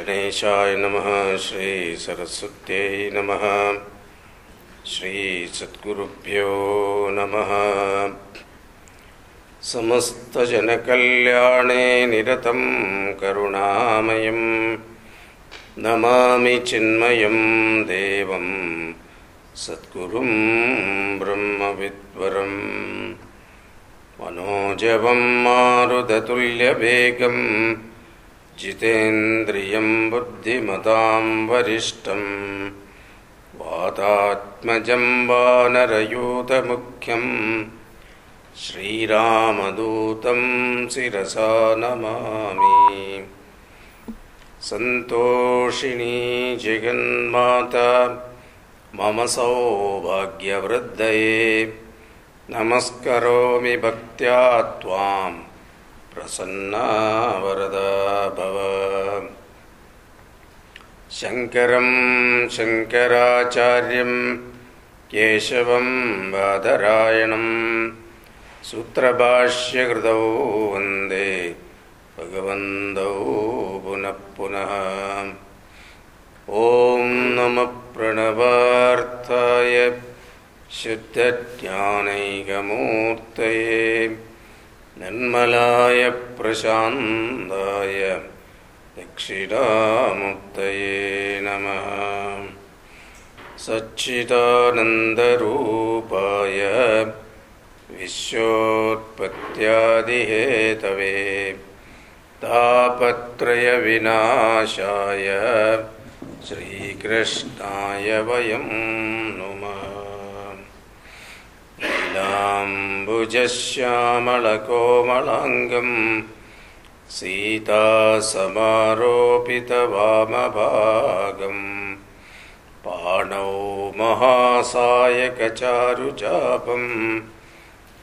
गणेशाय नमः श्रीसरस्वत्यै नमः श्रीसद्गुरुभ्यो नमः। समस्तजनकल्याणे निरतं करुणामयं नमामि चिन्मयं देवं, सद्गुरुं ब्रह्मविद्वरम्। मनोजवं मारुदतुल्यवेगं जितेन्द्रियं बुद्धिमतां वरिष्ठं वातात्मजं वानरयूतमुख्यं श्रीरामदूतं शिरसा नमामि। सन्तोषिणी जगन्माता मम सौभाग्यवृद्धये नमस्करोमि भक्त्या त्वां प्रसन्ना वरदा भव। शङ्करं शङ्कराचार्यं केशवं बादरायणं सूत्रभाष्यकृतौ वंदे भगवन्तौ पुनः पुनः। ॐ नमः प्रणवार्थाय शुद्धज्ञानैकमूर्तये निर्मलाय प्रशान्ताय दक्षिणामुक्तये नमः। सच्चिदानन्दरूपाय विश्वोत्पत्त्यादिहेतवे तापत्रयविनाशाय श्रीकृष्णाय वयं नुमः नीलाम्बुजश्यामलकोमलाङ्गं सीतासमारोपितवामभागम् पाणौ महासायकचारुचापं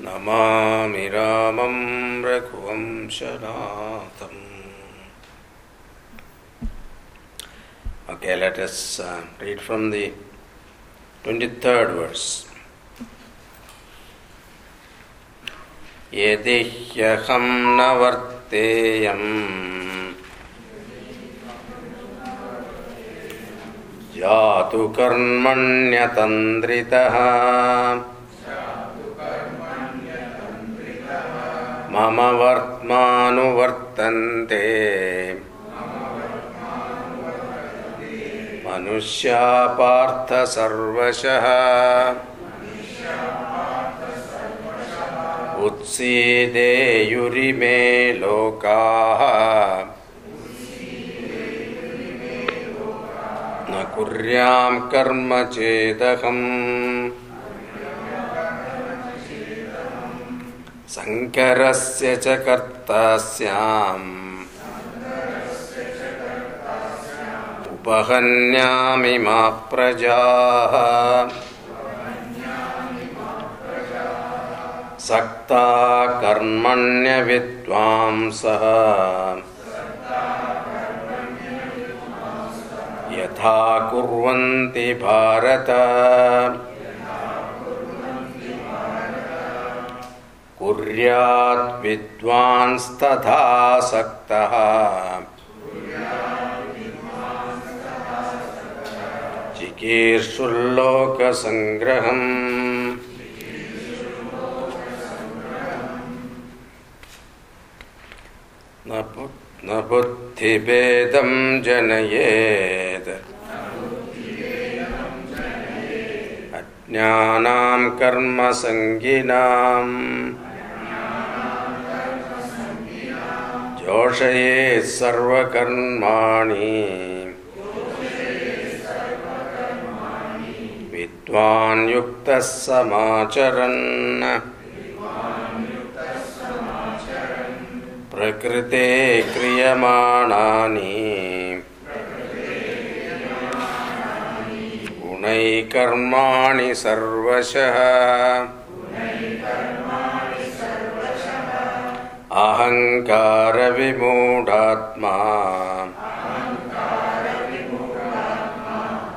नमामि रामं रघुवंशनाथम् Okay, let us uh, read from the 23rd verse. यदि ह्यहं न वर्तेयम्। जातु कर्मण्यतन्द्रितः। मम वर्त्मानुवर्तन्ते। मनुष्या पार्थ सर्वशः उत्सीदेयुरिमे लोकाः। न कुर्यां कर्म चेदहम्। शङ्करस्य च कर्ता उपहन्यामि मा प्रजाः। सक्ता कर्मण्यविद्वांसः। यथा कुर्वन्ति भारत। कुर्यात् विद्वांस्तथा सक्तः। चिकीर्षुल्लोकसङ्ग्रहम्। न बुद्धिभेदं जनयेत्। अज्ञानां कर्मसङ्गिनाम् जोषयेत् सर्वकर्माणि। विद्वान् युक्तः समाचरन्। प्रकृते क्रियमाणानि। गुणैकर्माणि सर्वशः। अहङ्कारविमूढात्मा।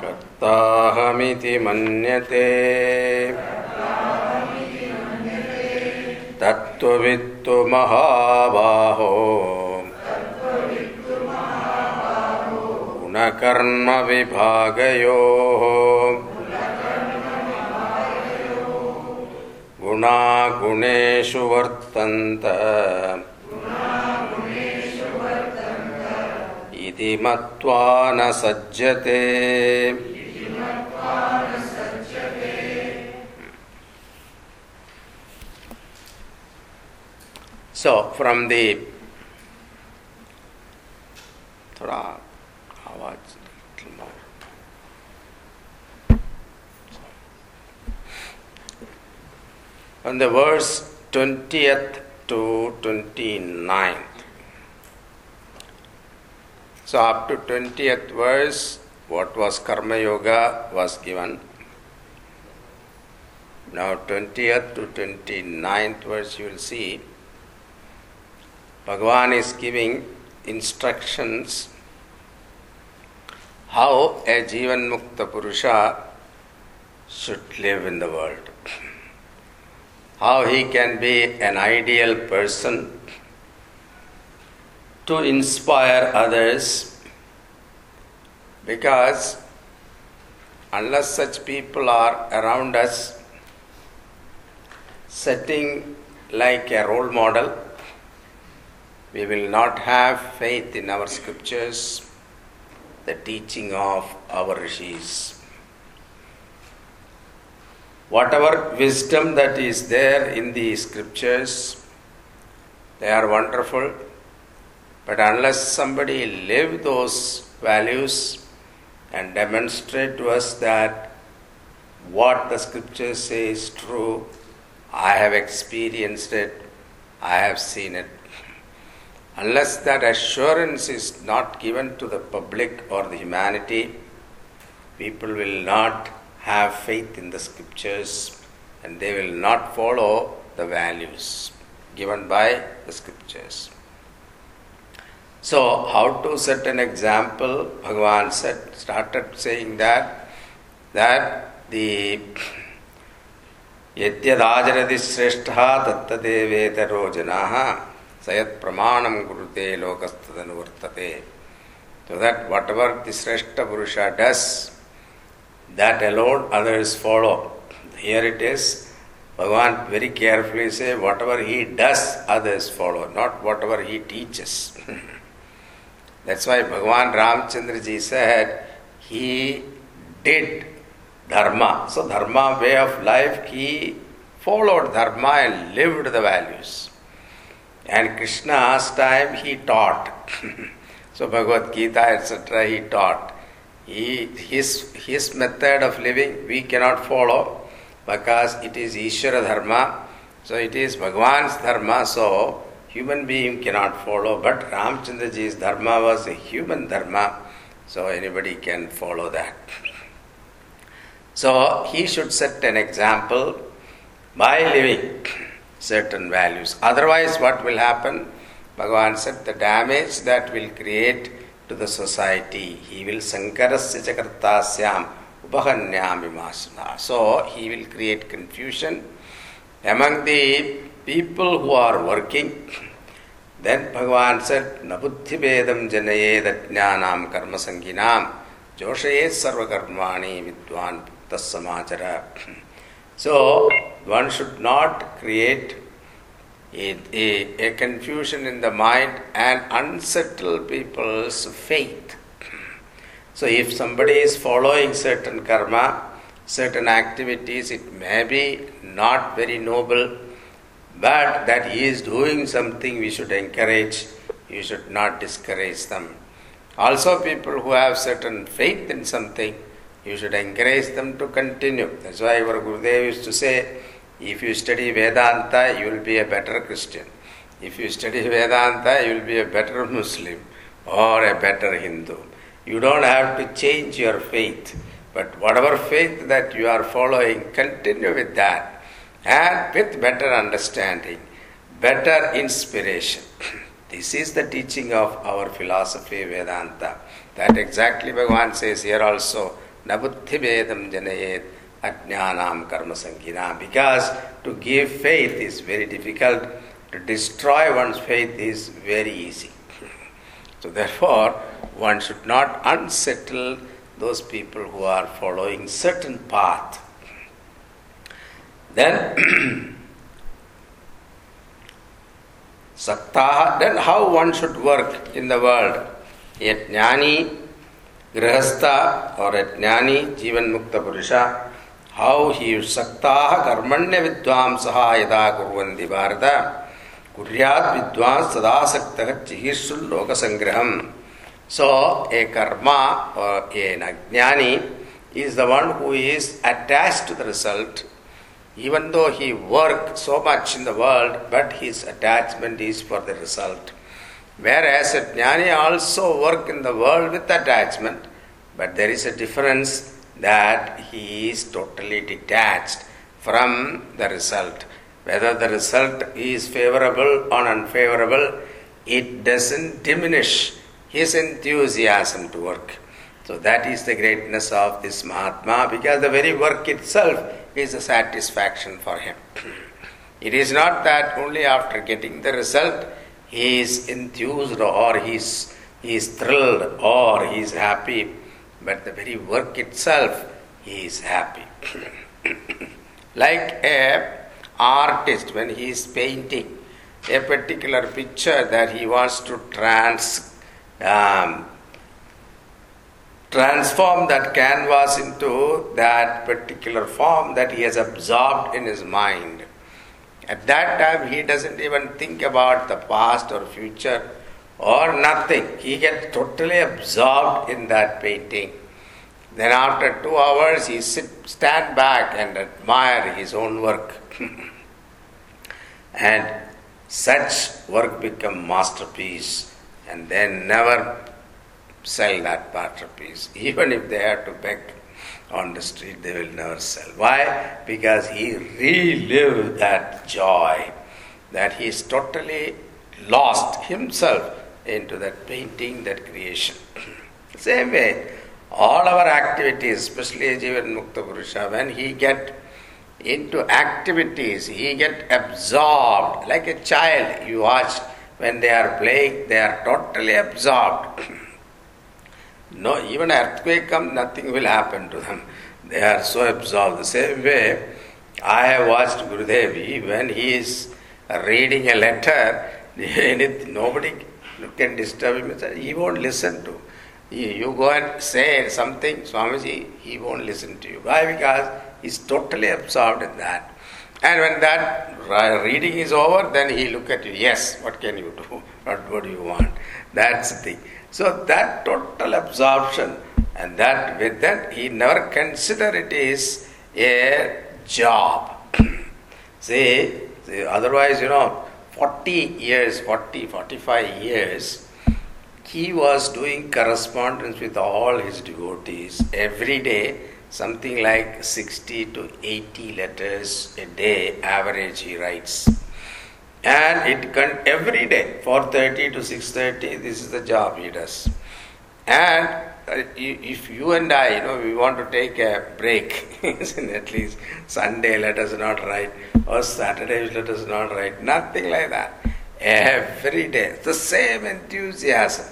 कर्ताहमिति मन्यते तत्त्ववित्तु महाबाहो। गुणकर्मविभागयोः गुणा गुणेषु वर्तन्त। इति मत्वा न सज्जते So from the On the verse 20th to 29th. So up to 20th verse, what was Karma Yoga was given. Now 20th to 29th verse you will see Bhagavan is giving instructions how a Jivan Mukta Purusha should live in the world. How he can be an ideal person to inspire others because unless such people are around us setting like a role model we will not have faith in our scriptures, the teaching of our rishis. Whatever wisdom that is there in the scriptures, they are wonderful, but unless somebody live those values and demonstrate to us that what the scriptures say is true, I have experienced it, I have seen it unless that assurance is not given to the public or the humanity, people will not have faith in the scriptures and they will not follow the values given by the scriptures. So, how to set an example? Bhagavan said, started saying that that the यद्यदाचरति श्रेष्ठः तत्तदेवेतरो जनाः सयत प्रमाण गुरुते लोकस्तदनु वर्तते so that whatever the श्रेष्ठ पुरुष does that alone others follow here it is Bhagwan very carefully says whatever he does others follow not whatever he teaches that's why Bhagwan Ramchandra ji said he did dharma so dharma way of life he followed dharma and lived the values And Krishna's time he taught. so Bhagavad Gita, etc., he taught. He, his, his method of living we cannot follow because it is Ishvara Dharma. So it is Bhagwan's Dharma, so human being cannot follow. But Ramchandraji's Dharma was a human Dharma, so anybody can follow that. So he should set an example by living certain values. Otherwise, what will happen? Bhagavan said the damage that will create to the society, he will sankarasya chakartasyam upahanyam So, he will create confusion among the people who are working. Then Bhagavan said, Nabuddhi vedam janayed ajnanam karma sanginam joshayet sarva karmani vidwan tassamachara. So, one should not create a, a, a, confusion in the mind and unsettle people's faith. So, if somebody is following certain karma, certain activities, it may be not very noble, but that he is doing something we should encourage, you should not discourage them. Also, people who have certain faith in something, you should encourage them to continue. That's why our Gurudev used to say, if you study Vedanta, you will be a better Christian. If you study Vedanta, you will be a better Muslim or a better Hindu. You don't have to change your faith, but whatever faith that you are following, continue with that and with better understanding, better inspiration. This is the teaching of our philosophy, Vedanta. That exactly Bhagavan says here also, Nabuddhi Vedam Janayet ajnanam karma sankina. Because to give faith is very difficult, to destroy one's faith is very easy. So, therefore, one should not unsettle those people who are following certain path. Then, Saktaha, then how one should work in the world. A jnani, grihastha or a jnani, jivan mukta purusha, how he is saktaha karmanya vidvamsaha yada kurvandi bharata, kuryat vidvans sadasaktaha chihirsul loka sangraham. So, a karma or an ajnani is the one who is attached to the result even though he worked so much in the world, but his attachment is for the result. Whereas a jnani also work in the world with attachment, but there is a difference that he is totally detached from the result. Whether the result is favorable or unfavorable, it doesn't diminish his enthusiasm to work. So that is the greatness of this Mahatma because the very work itself is a satisfaction for him. It is not that only after getting the result he is enthused or he is, he is thrilled or he is happy, but the very work itself he is happy. like a artist when he is painting a particular picture that he wants to trans um, transform that canvas into that particular form that he has absorbed in his mind. At that time, he doesn't even think about the past or future or nothing. He gets totally absorbed in that painting. Then, after two hours, he sit, stand back and admire his own work. and such work become masterpiece and then never sell that masterpiece. Even if they have to beg on the street, they will never sell. Why? Because he relived that joy, that he is totally lost himself into that painting, that creation. Same way, all our activities, especially Jivan Mukta Purusha, when he get into activities, he get absorbed like a child. You watch when they are playing, they are totally absorbed. No, even earthquake come, nothing will happen to them. They are so absorbed. The same way, I have watched Gurudevi when he is reading a letter, nobody can disturb him. He won't listen to. You go and say something, Swamiji, he won't listen to you. Why? Because he's totally absorbed in that. And when that reading is over, then he look at you. Yes, what can you do? What, what do you want? That's the thing. So that total absorption and that with that he never consider it is a job. see, see, otherwise, you know, 40 years, 40, 45 years, he was doing correspondence with all his devotees every day, something like 60 to 80 letters a day average he writes and it can every day 4.30 to 6.30 this is the job he does. And uh, if you and i you know we want to take a break at least sunday let us not write or saturday let us not write nothing like that. Every day the same enthusiasm.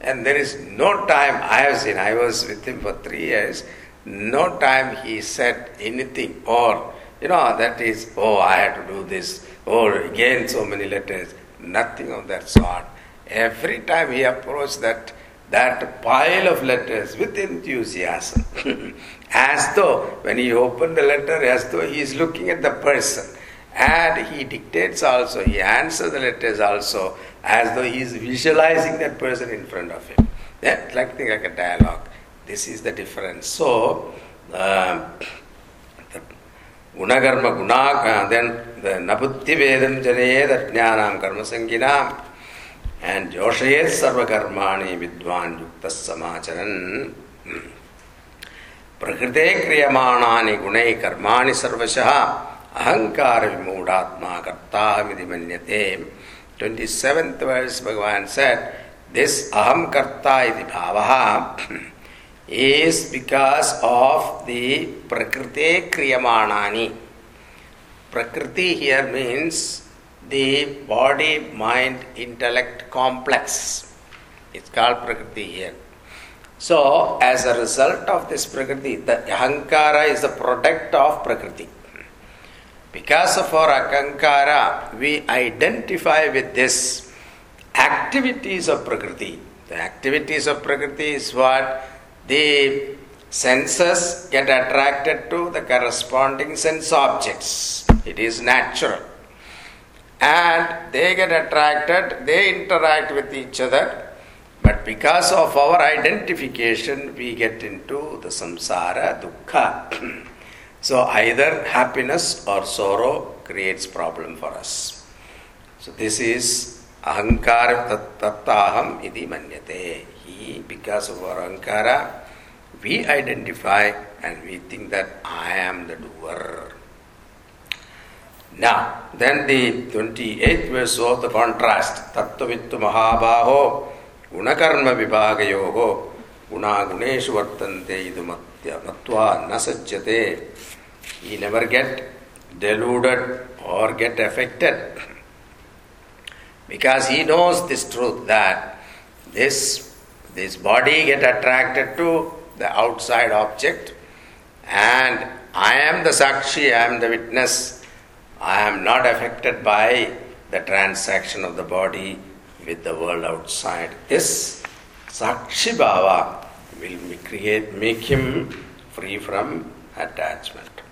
And there is no time i have seen i was with him for three years no time he said anything or you know that is oh i have to do this or again so many letters. Nothing of that sort. Every time he approached that that pile of letters with enthusiasm, as though when he opened the letter, as though he is looking at the person. And he dictates also, he answers the letters also, as though he is visualizing that person in front of him. Yeah, like, like a dialogue. This is the difference. So, uh, गुणकर्म गुणा नपुत्ति हाँ, वेदम जनयेद अज्ञान कर्म संगीना and जोशये सर्वकर्माणी विद्वान युक्त समाचरन। प्रकृते क्रियमाणानि गुण कर्मा सर्वश अहंकार विमूढात्मा कर्ता विधि मन्यते। 27th verse, भगवान said, this अहम कर्ता इति is because of the prakriti kriyamanani. Prakriti here means the body, mind, intellect complex. It's called Prakriti here. So, as a result of this Prakriti, the Ahankara is the product of Prakriti. Because of our Ahankara, we identify with this activities of Prakriti. The activities of Prakriti is what the senses get attracted to the corresponding sense objects. It is natural. And they get attracted, they interact with each other but because of our identification, we get into the samsara dukkha. so either happiness or sorrow creates problem for us. So this is ahankara tattaham iti manyate because of our Ahankara, we identify and we think that I am the doer. Now, then the 28th verse of the contrast. Tattavittu Mahabaho Gunakarma Vibhagayoho Gunaguneshu Vartante Idumatya Matva Nasajyate. He never get deluded or get affected because he knows this truth that this this body get attracted to the outside object and i am the sakshi i am the witness i am not affected by the transaction of the body with the world outside. This Sakshi Bhava will create, make him free from attachment.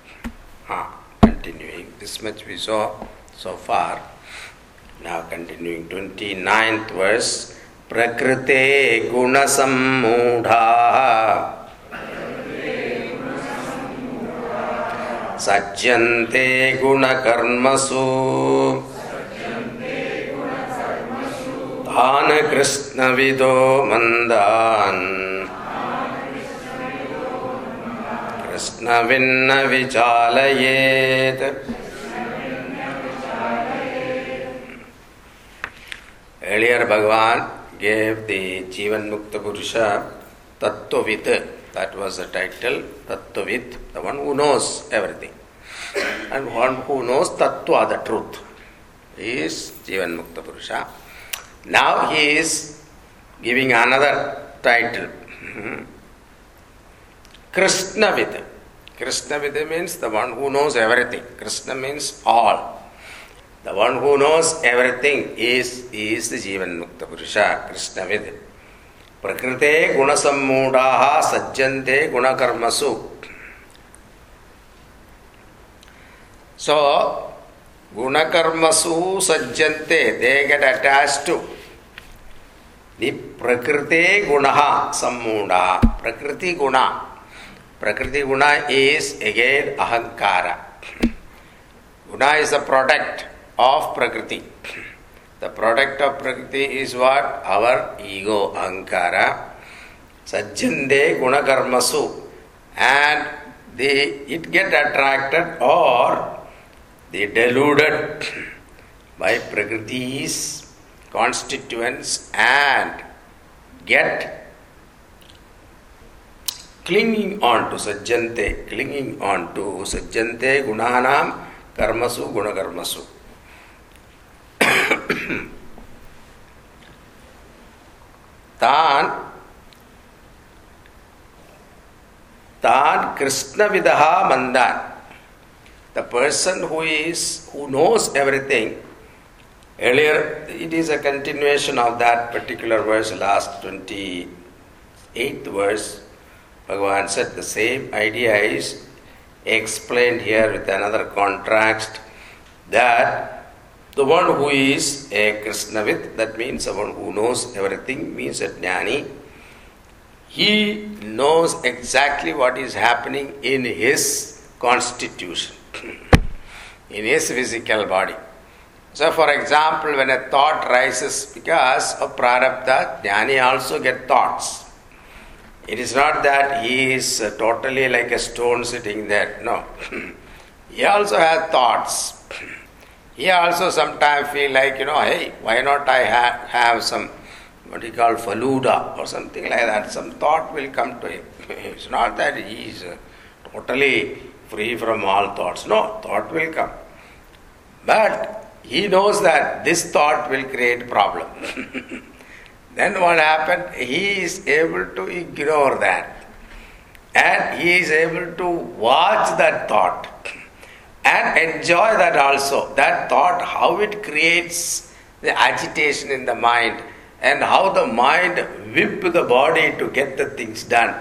Ah, continuing, this much we saw so far. Now continuing, 29th verse. प्रकृते गुणसम्मूढाः। सज्जन्ते गुणकर्मसु। तान् कृष्णविदो मन्दान्। कृष्णविन्न विचालयेत् Earlier Bhagavan gave the Jivan Mukta Purusha Tattvavit. That was the title, Tattvavit, the one who knows everything. And one who knows Tattva, the truth, is Jivan Mukta Purusha. Now he is giving another title. Krishna Vida. Krishna Vida means the one who knows everything. Krishna means all. The one who knows everything is, is the Jivan Mukta Purusha, Krishna Vida. Prakrite gunasammoodaha sajjante gunakarmasu. So, gunakarmasu sajjante, they get attached to the Prakriti Gunaha Sammuda. Prakriti Guna. Prakriti Guna is again Ahankara. Guna is a product of Prakriti. The product of Prakriti is what? Our ego, Ahankara. Sajjante Gunakarmasu. And the, it get attracted or the deluded by Prakriti's constituents and get clinging on to sajjante, clinging on to sajjante gunanam karmasu gunakarmasu. தான் தான் கிருஷ்ணவிதா மந்தான் the person who is who knows everything earlier it is a continuation of that particular verse last 28th verse. Bhagavan said the same idea is explained here with another contrast that the one who is a Krishnavit, that means someone who knows everything, means a jnani, he knows exactly what is happening in his constitution, in his physical body. So, for example, when a thought rises because of prarabdha, jnani also get thoughts. It is not that he is uh, totally like a stone sitting there. No. he also has thoughts. He also sometimes feel like, you know, hey, why not I ha- have some what he call faluda or something like that. Some thought will come to him. It's not that he is uh, totally free from all thoughts. No, thought will come. But he knows that this thought will create problem. then what happened? He is able to ignore that. And he is able to watch that thought and enjoy that also. That thought, how it creates the agitation in the mind and how the mind whip the body to get the things done.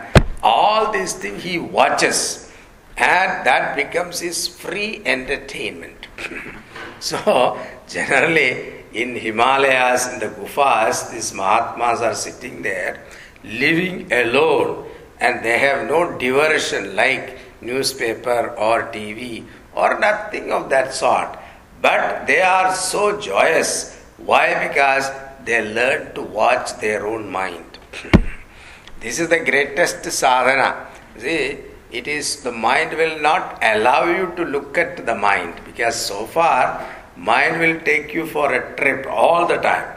All these things he watches and that becomes his free entertainment. so generally in Himalayas, in the Gufas, these Mahatmas are sitting there living alone and they have no diversion like newspaper or TV or nothing of that sort. But they are so joyous. Why? Because they learn to watch their own mind. this is the greatest sadhana. See, it is the mind will not allow you to look at the mind because so far mind will take you for a trip all the time.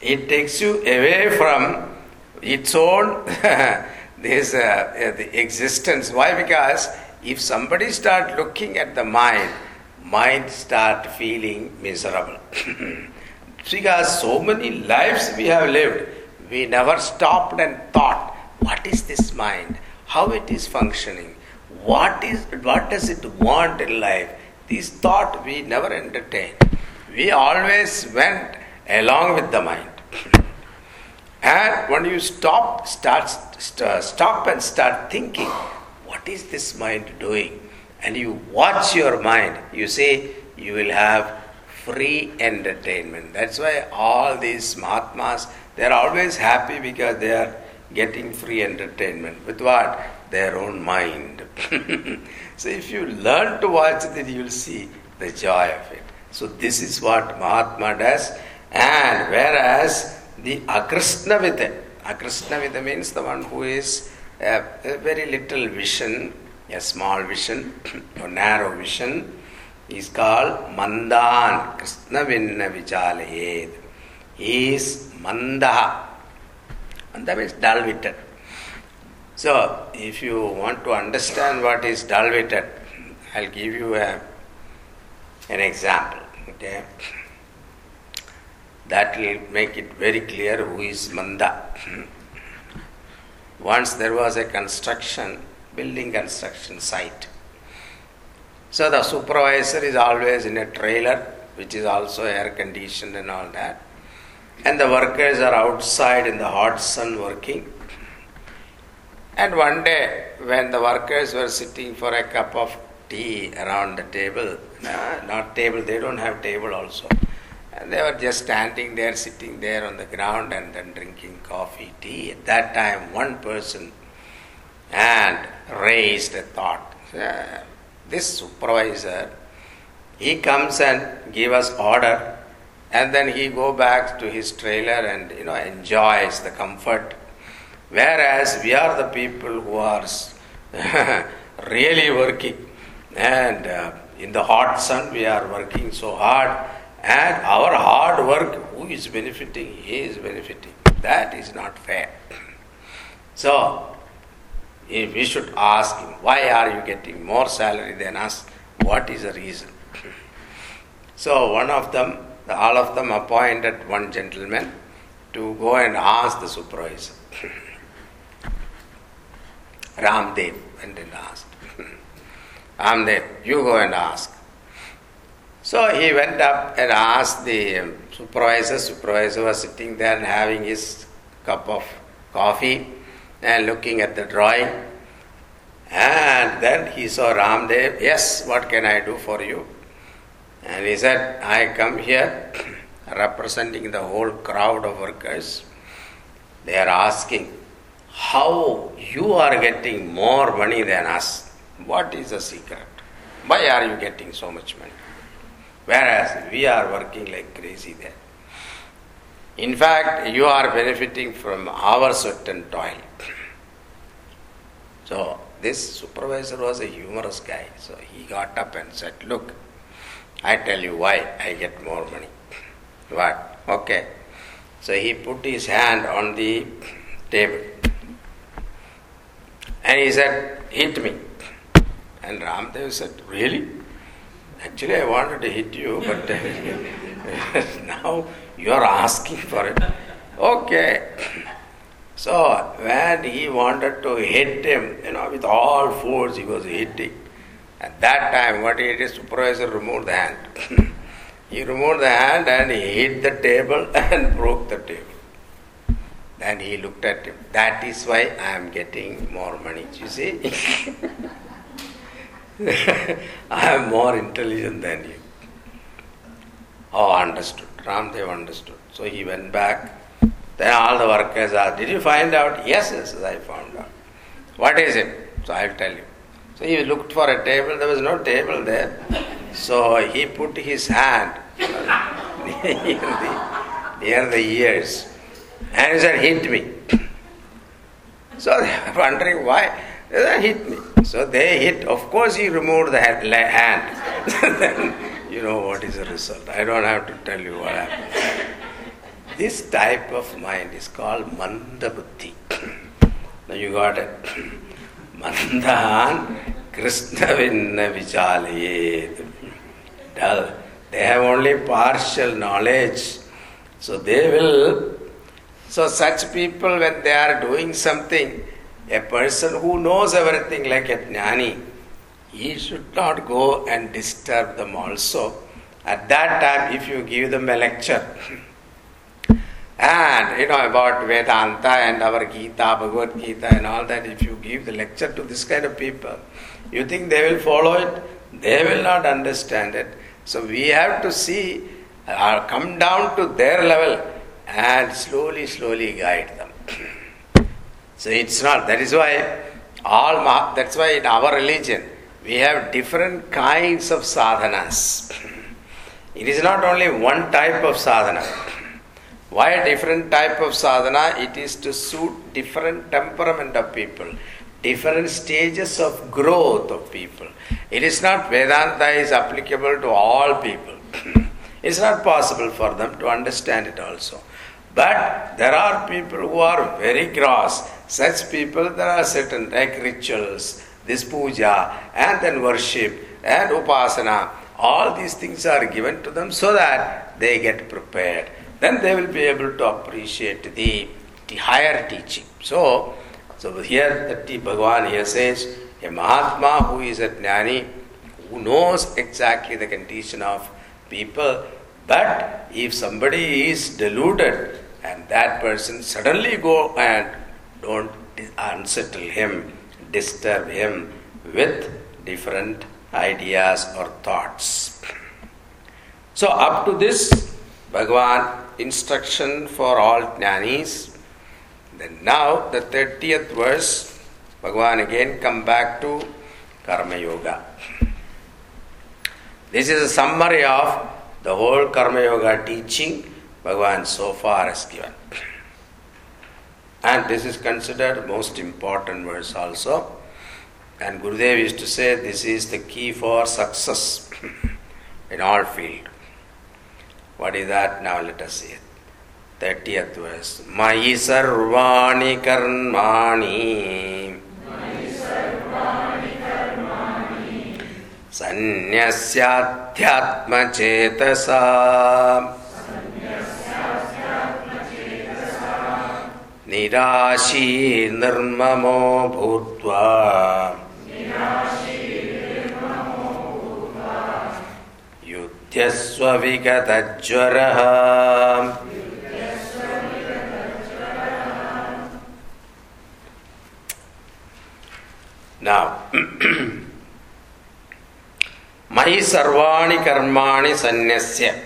It takes you away from its own this uh, the existence. Why? Because if somebody start looking at the mind, mind start feeling miserable. because so many lives we have lived, we never stopped and thought, what is this mind? How it is functioning? What is what does it want in life? This thought we never entertained. We always went along with the mind. and when you stop, start, st- stop and start thinking, what is this mind doing? And you watch your mind, you see, you will have free entertainment. That's why all these Mahatmas, they are always happy because they are getting free entertainment. With what? Their own mind. so if you learn to watch it, you will see the joy of it. So this is what Mahatma does. And whereas the Akrishnavita, Akrishnavita means the one who is a, a very little vision, a small vision, a narrow vision, is called Mandan, Krishna Vinna Vichalayed. He is Mandaha. Manda means dull witted. So, if you want to understand what is dull witted, I'll give you a, an example. Okay? That will make it very clear who is Manda. Once there was a construction, building construction site. So the supervisor is always in a trailer, which is also air conditioned and all that. And the workers are outside in the hot sun working. And one day, when the workers were sitting for a cup of tea around the table, not table, they don't have table also. And they were just standing there, sitting there on the ground and then drinking coffee, tea. At that time, one person and raised a thought. This supervisor, he comes and give us order, and then he go back to his trailer and you know enjoys the comfort. Whereas we are the people who are really working, and uh, in the hot sun we are working so hard and our hard work, who is benefiting? He is benefiting. That is not fair. So, if we should ask him, why are you getting more salary than us? What is the reason? So, one of them, all of them appointed one gentleman to go and ask the supervisor. Ramdev went and asked. Ramdev, you go and ask. So he went up and asked the supervisor. Supervisor was sitting there and having his cup of coffee and looking at the drawing. And then he saw Ramdev. Yes, what can I do for you? And he said, I come here representing the whole crowd of workers. They are asking how you are getting more money than us. What is the secret? Why are you getting so much money? Whereas we are working like crazy there. In fact, you are benefiting from our sweat and toil. So, this supervisor was a humorous guy. So, he got up and said, Look, I tell you why I get more money. What? Okay. So, he put his hand on the table and he said, Hit me. And Ramdev said, Really? Actually, I wanted to hit you, but uh, now you are asking for it. Okay. So when he wanted to hit him, you know, with all force he was hitting. At that time, what he did, supervisor removed the hand. he removed the hand and he hit the table and broke the table. Then he looked at him. That is why I am getting more money. You see? I am more intelligent than you. Oh, understood. Ramdev understood. So he went back. Then all the workers asked, Did you find out? Yes, yes, I found out. What is it? So I'll tell you. So he looked for a table. There was no table there. So he put his hand near, the, near the ears and he said, Hit me. So they were wondering why. Said, Hit me. So they hit. Of course, he removed the hand. then you know what is the result. I don't have to tell you what happened. This type of mind is called Mandabuddhi. now you got it. Mandahan Krishna Vinna. Dull. They have only partial knowledge. So they will. So such people, when they are doing something, a person who knows everything like a jnani, he should not go and disturb them also. At that time, if you give them a lecture, and you know about Vedanta and our Gita, Bhagavad Gita, and all that, if you give the lecture to this kind of people, you think they will follow it? They will not understand it. So we have to see, uh, come down to their level and slowly, slowly guide them. So it's not, that is why all, that's why in our religion, we have different kinds of sadhanas. It is not only one type of sadhana. Why a different type of sadhana? It is to suit different temperament of people, different stages of growth of people. It is not Vedanta is applicable to all people. it's not possible for them to understand it also. But there are people who are very gross. Such people, there are certain like rituals, this puja, and then worship, and upasana. All these things are given to them so that they get prepared then they will be able to appreciate the, the higher teaching. So, so here the T Bhagavan here says, a Mahatma who is a Jnani, who knows exactly the condition of people, but if somebody is deluded and that person suddenly go and don't unsettle him, disturb him with different ideas or thoughts. So up to this, Bhagavan instruction for all jnanis. Then now the 30th verse, Bhagavan again come back to Karma Yoga. This is a summary of the whole Karma Yoga teaching Bhagavan so far has given. And this is considered most important verse also. And Gurudev used to say this is the key for success in all field. What is that? Now let us see it. 30th verse. Mayi sarvani karmani. सन्न्यस्याध्यात्मचेतसा निराशी निर्ममो भूत्वा। युध्यस्वविगतज्वरः Now, मयि सर्वाणि कर्माणि सन्न्यस्य।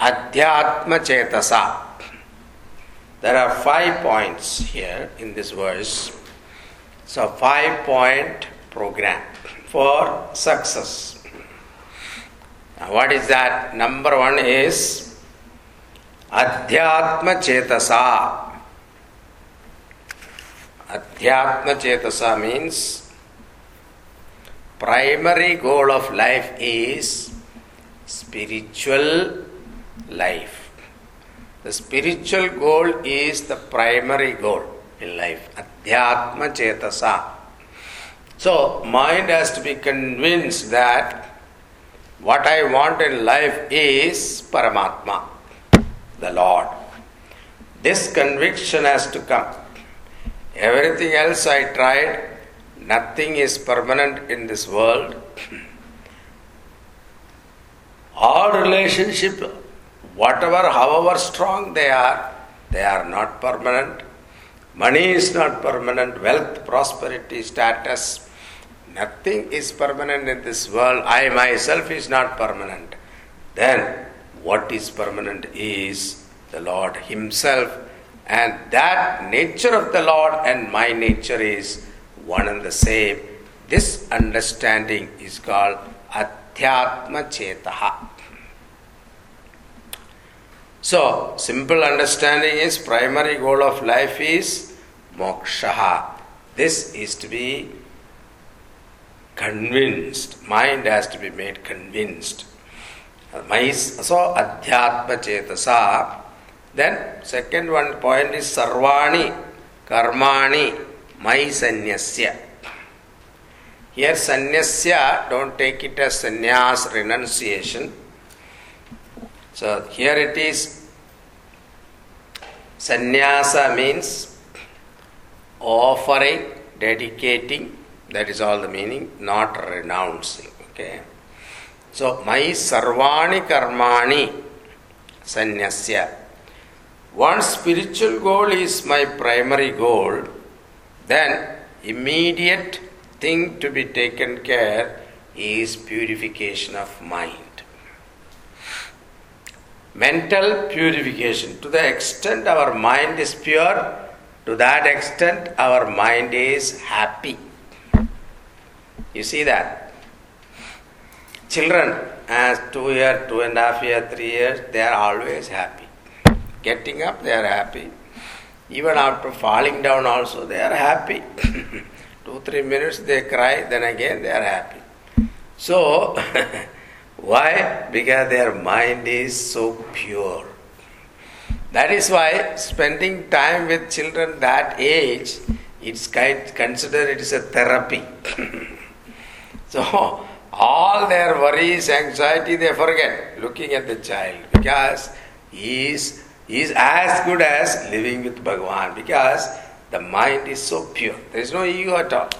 अध्यात्मचेतसा। There are five points here in this verse. So, five point program for success. Now, what is that? Number one is Adhyatma Chetasa. Adhyatma Chetasa means primary goal of life is spiritual life. The spiritual goal is the primary goal in life. Adhyatma Chetasa. So, mind has to be convinced that what I want in life is Paramatma, the Lord. this conviction has to come. Everything else I tried, nothing is permanent in this world. All relationship, whatever, however strong they are, they are not permanent. Money is not permanent, wealth, prosperity, status, nothing is permanent in this world. I myself is not permanent. Then what is permanent is the Lord Himself, and that nature of the Lord and my nature is one and the same. This understanding is called Adhyatma Chetaha. So, simple understanding is primary goal of life is moksha. This is to be convinced. Mind has to be made convinced. So, adhyatma chetasa. Then, second one point is sarvani, karmani, my sanyasya. Here, sanyasya, don't take it as sannyas, renunciation. So, here it is sannyasa means offering, dedicating, that is all the meaning, not renouncing. Okay. So, my sarvani karmani sanyasya. One spiritual goal is my primary goal, then immediate thing to be taken care is purification of mind. Mental purification. To the extent our mind is pure, to that extent our mind is happy. You see that? Children, as two year, two and a half year, three years, they are always happy. Getting up, they are happy. Even after falling down, also, they are happy. two, three minutes they cry, then again they are happy. So, why? Because their mind is so pure. That is why spending time with children that age, it's kind, considered it is a therapy. so all their worries, anxiety, they forget looking at the child because he is, he is as good as living with Bhagavan because the mind is so pure. There is no ego at all.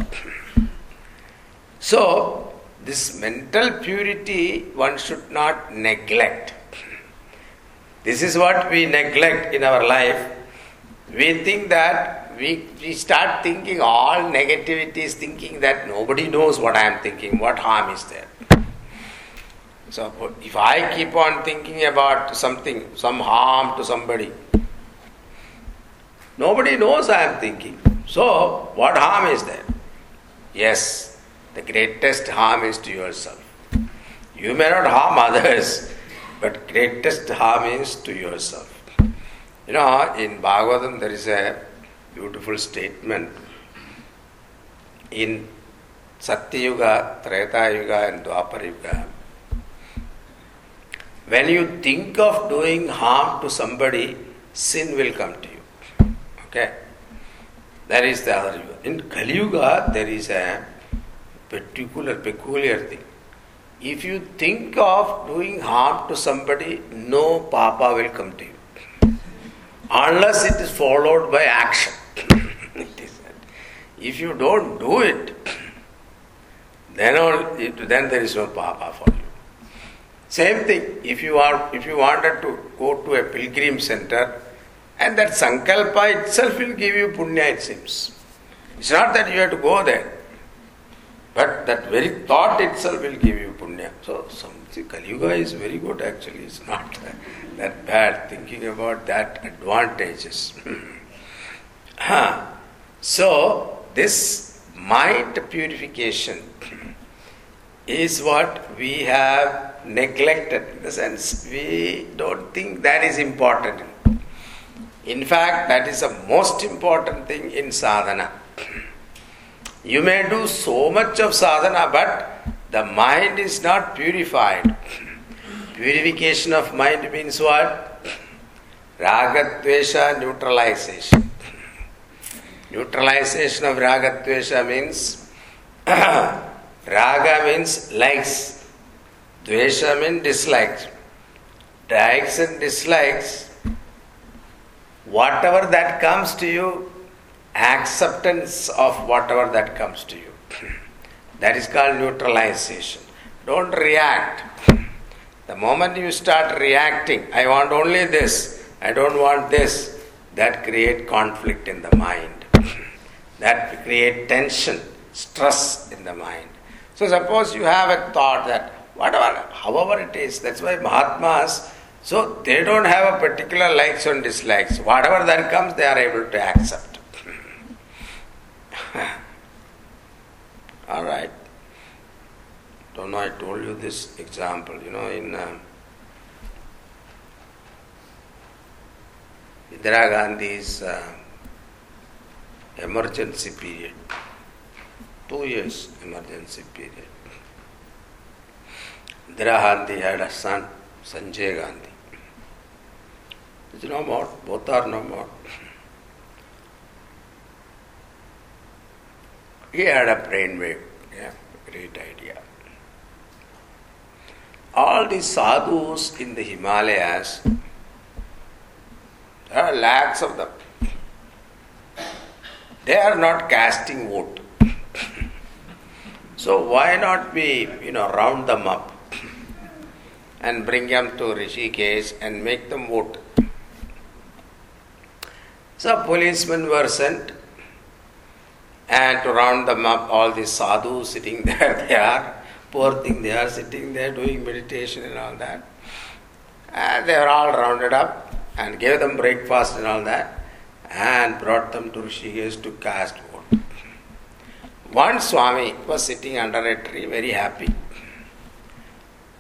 So, this mental purity one should not neglect. This is what we neglect in our life. We think that we, we start thinking all negativities, thinking that nobody knows what I am thinking, what harm is there. So, if I keep on thinking about something, some harm to somebody, nobody knows I am thinking. So, what harm is there? Yes, the greatest harm is to yourself. You may not harm others, but greatest harm is to yourself. You know, in Bhagavatam there is a beautiful statement. In Satyuga, Treta Yuga, and Dwapar Yuga, when you think of doing harm to somebody, sin will come to you. Okay? That is the other yuga. In Kali Yuga, there is a particular, peculiar thing. If you think of doing harm to somebody, no papa will come to you. Unless it is followed by action. if you don't do it, then, all, then there is no papa for you. Same thing, if you are if you wanted to go to a pilgrim center, and that sankalpa itself will give you punya, it seems. It's not that you have to go there. But that very thought itself will give you punya. So, some, Kali Yuga is very good actually. It's not that bad thinking about that advantages. Hmm. so, this mind purification is what we have neglected. In the sense, we don't think that is important. In fact, that is the most important thing in sadhana. You may do so much of sadhana, but the mind is not purified. Purification of mind means what? Ragadvesha neutralization. Neutralization of Ragadvesha means Raga means likes, Dvesha means dislikes. Likes and dislikes whatever that comes to you, acceptance of whatever that comes to you. That is called neutralization. Don't react. The moment you start reacting, I want only this, I don't want this, that create conflict in the mind. that create tension, stress in the mind. So suppose you have a thought that whatever, however it is, that's why Mahatmas, so they don't have a particular likes and dislikes. Whatever that comes, they are able to accept. All right. Don't know, I told you this example, you know, in uh, Indira Gandhi's uh, emergency period, two years emergency period. Indira Gandhi had a son, Sanjay Gandhi. It's no more, both are no more. He had a brainwave, yeah, great idea. All these sadhus in the Himalayas, there are lakhs of them. They are not casting vote. So why not we, you know, round them up and bring them to Rishikesh and make them vote? So policemen were sent and to round them up, all these sadhus sitting there, they are, poor thing, they are sitting there doing meditation and all that. And they were all rounded up and gave them breakfast and all that and brought them to Rishikesh to cast vote. One Swami was sitting under a tree, very happy.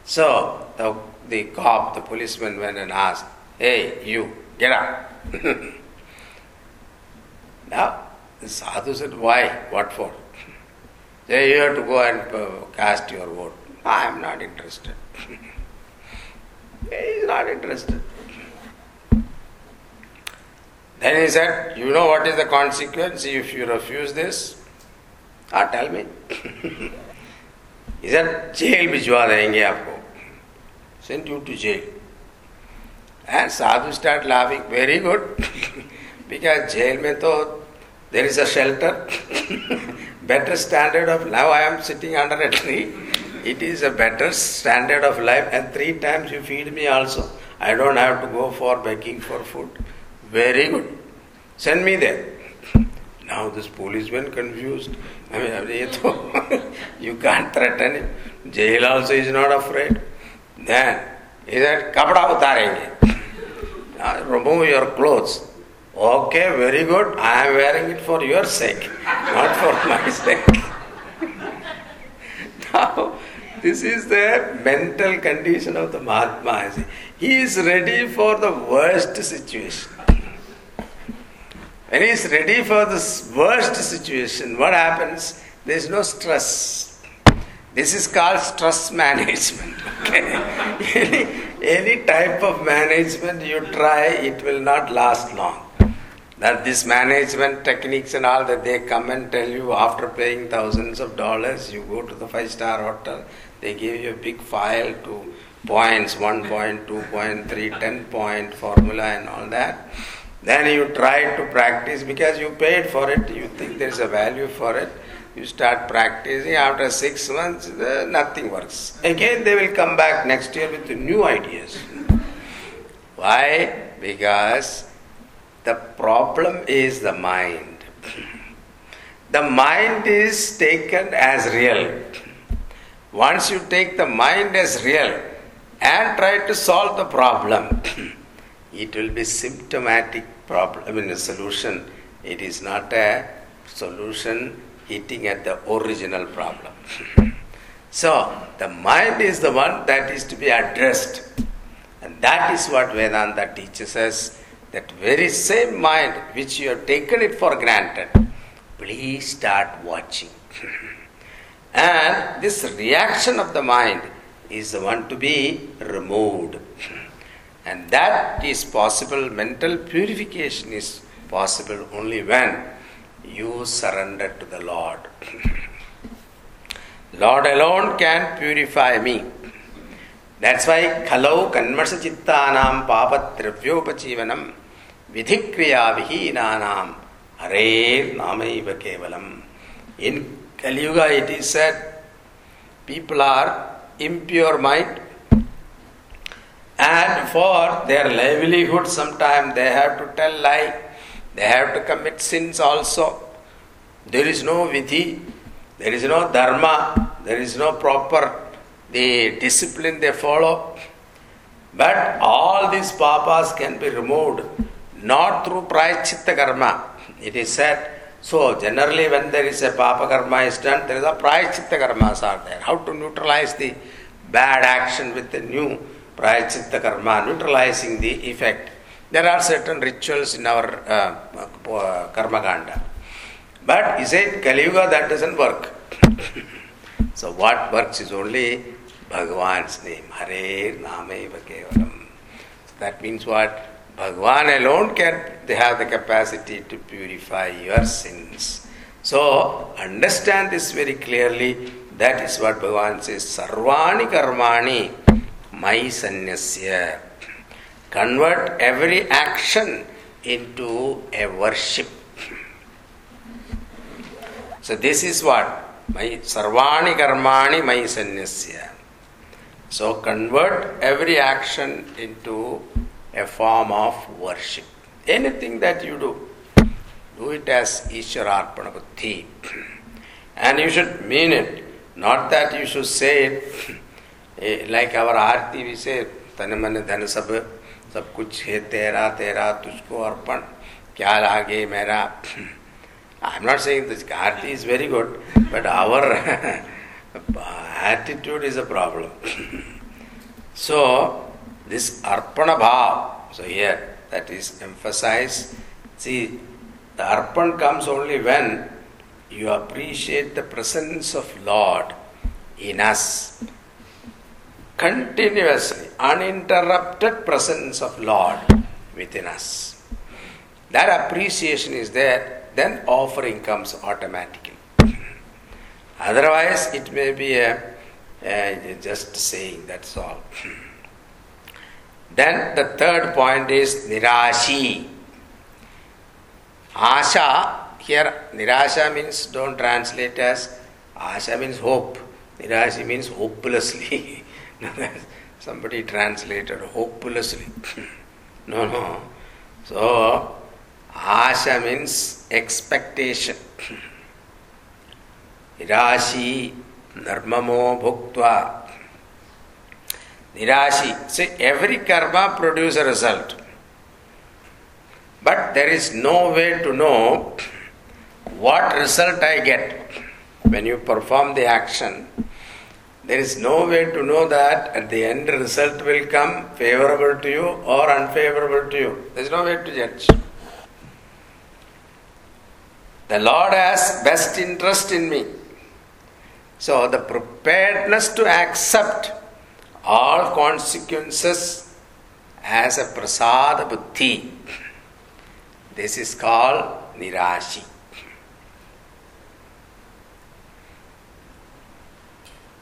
So the, the cop, the policeman went and asked, Hey, you, get up. now, the sadhu said, Why? What for? Say, you have to go and uh, cast your vote. I am not interested. he is not interested. Then he said, You know what is the consequence if you refuse this? Ah, tell me. he said, Jail भिजवा देंगे आपको. Send you to jail. And sadhu start laughing. Very good. because jail में तो there is a shelter. better standard of now I am sitting under a tree. It is a better standard of life and three times you feed me also. I don't have to go for begging for food. Very good. Send me there. Now this policeman confused. I mean, you can't threaten him. Jail also is not afraid. Then he said, Kapda. Remove your clothes. Okay, very good. I am wearing it for your sake, not for my sake. now, this is the mental condition of the Mahatma. He is ready for the worst situation. When he is ready for this worst situation, what happens? There is no stress. This is called stress management. Okay? any, any type of management you try, it will not last long. That this management techniques and all that they come and tell you after paying thousands of dollars, you go to the five star hotel, they give you a big file to points, one point, two point, three, ten point formula and all that. Then you try to practice because you paid for it, you think there is a value for it. You start practicing, after six months, nothing works. Again, they will come back next year with new ideas. Why? Because the problem is the mind. The mind is taken as real. Once you take the mind as real and try to solve the problem, it will be symptomatic problem, I mean a solution. It is not a solution hitting at the original problem. so the mind is the one that is to be addressed. And that is what Vedanta teaches us. That very same mind which you have taken it for granted, please start watching. and this reaction of the mind is the one to be removed. And that is possible, mental purification is possible only when you surrender to the Lord. Lord alone can purify me. That's why khalau kanmasa chittanam papatrivyopachīvanam vihinanam hare namaiva kevalam. In Yuga it is said people are impure mind and for their livelihood sometimes they have to tell lie, they have to commit sins also. There is no vidhi, there is no dharma, there is no proper the discipline they follow. But all these papas can be removed not through prayachita karma. It is said so generally when there is a papa karma is done, there is a prayachita karmas are there. How to neutralize the bad action with the new prayachita karma, neutralizing the effect. There are certain rituals in our uh, karma kanda. But is it Kali Yuga that doesn't work? so what works is only Bhagavan's name. Hare Nameva Kevalam. So that means what? Bhagavan alone can they have the capacity to purify your sins. So understand this very clearly. That is what Bhagavan says. Sarvani karmani mai sanyasya. Convert every action into a worship. So this is what my sarvani karmani mai. So convert every action into a form of worship. Anything that you do, do it as Ishwararpana Buddhi. And you should mean it, not that you should say it like our Aarti we say मन धन सब सब कुछ है तेरा तेरा तुझको अर्पण क्या लागे मेरा am not saying this arti is very good, but our attitude is a problem. so, this arpana bhav, so here that is emphasized. See, the arpan comes only when you appreciate the presence of Lord in us. Continuously, uninterrupted presence of Lord within us. That appreciation is there, then offering comes automatically. Otherwise, it may be a, a just saying, that's all. Then the third point is nirashi. Asha, here nirasha means don't translate as asha means hope. Nirashi means hopelessly. Somebody translated hopelessly. no, no. So, asha means expectation. Nirashi narmamo bhutva Nirashi. See, every karma produces a result. But there is no way to know what result I get when you perform the action. There is no way to know that at the end result will come favorable to you or unfavorable to you. There is no way to judge. The Lord has best interest in me. So the preparedness to accept all consequences as a prasad buddhi. This is called nirashi.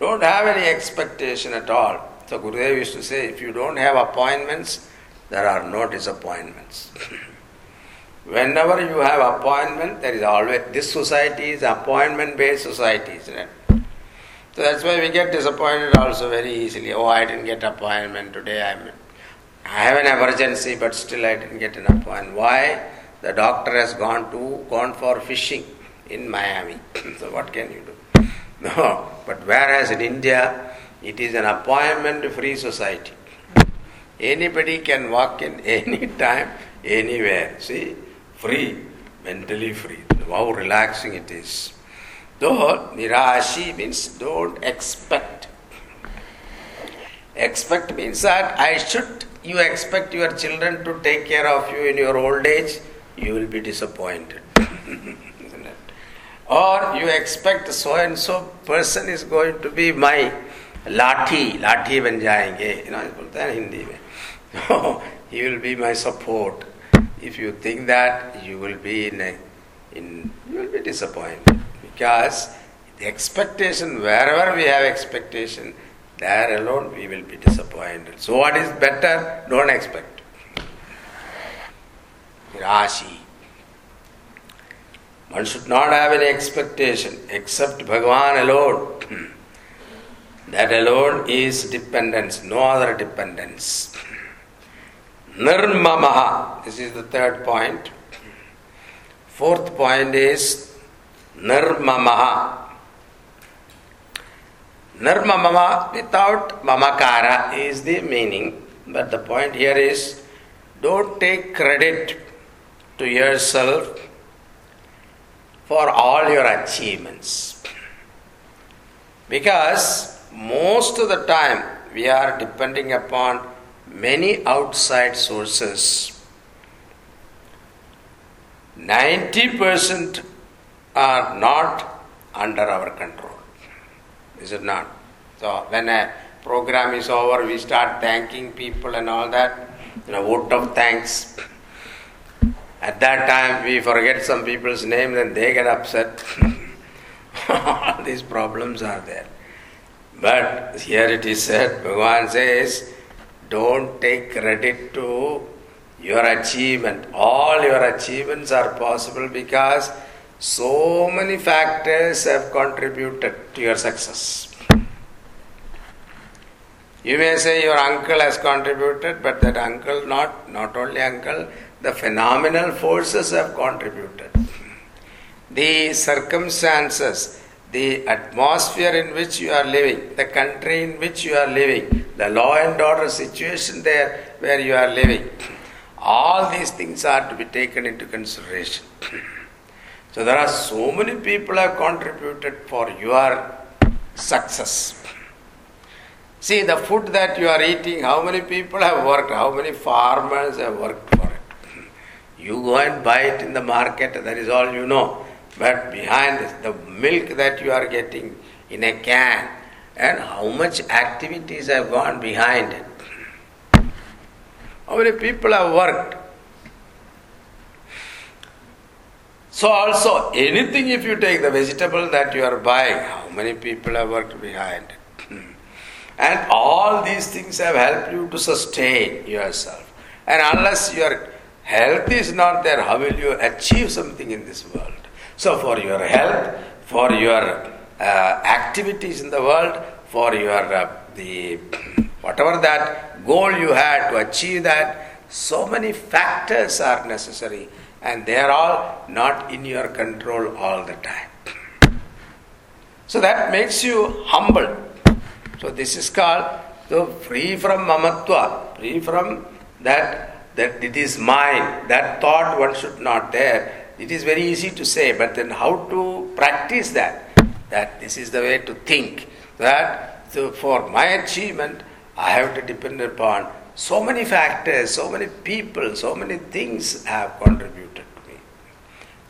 Don't have any expectation at all. So Gurudev used to say, if you don't have appointments, there are no disappointments. Whenever you have appointment, there is always this society is appointment based society, isn't it? So that's why we get disappointed also very easily. Oh, I didn't get appointment today. I'm, I have an emergency, but still I didn't get an appointment. Why? The doctor has gone to gone for fishing in Miami. so what can you do? No. But whereas in India, it is an appointment-free society. Anybody can walk in any time, anywhere. See, free, mentally free. How relaxing it is. Though nirashi means don't expect. Expect means that I should, you expect your children to take care of you in your old age, you will be disappointed. or you expect so and so person is going to be my लाठी लाठी बन जाएंगे you know बोलते हैं हिंदी में he will be my support if you think that you will be in a, in you will be disappointed because the expectation, wherever we have expectation, there alone we will be disappointed. So, what is better? Don't expect. Rashi. One should not have any expectation except Bhagavan alone. that alone is dependence, no other dependence. Nirmamaha, this is the third point. Fourth point is Nirmamaha. Nirmamama without mamakara is the meaning, but the point here is don't take credit to yourself for all your achievements. Because most of the time we are depending upon many outside sources. 90% are not under our control. Is it not? So when a program is over, we start thanking people and all that, you know, vote of thanks. At that time, we forget some people's names and they get upset. all these problems are there. But here it is said, Bhagavan says, don't take credit to your achievement. All your achievements are possible because so many factors have contributed to your success. You may say your uncle has contributed, but that uncle not not only uncle, the phenomenal forces have contributed. The circumstances, the atmosphere in which you are living, the country in which you are living, the law and order situation there where you are living, all these things are to be taken into consideration. So there are so many people have contributed for your success. See the food that you are eating, how many people have worked, how many farmers have worked for it. You go and buy it in the market, that is all you know. But behind this, the milk that you are getting in a can, and how much activities have gone behind it. How many people have worked? So, also, anything if you take the vegetable that you are buying, how many people have worked behind it? And all these things have helped you to sustain yourself. And unless your health is not there, how will you achieve something in this world? So, for your health, for your uh, activities in the world, for your uh, the whatever that goal you had to achieve that, so many factors are necessary and they are all not in your control all the time. So that makes you humble. So this is called so free from mamatva, free from that that it is mine. That thought one should not there. It is very easy to say, but then how to practice that? That this is the way to think. That so for my achievement, I have to depend upon so many factors, so many people, so many things have contributed to me.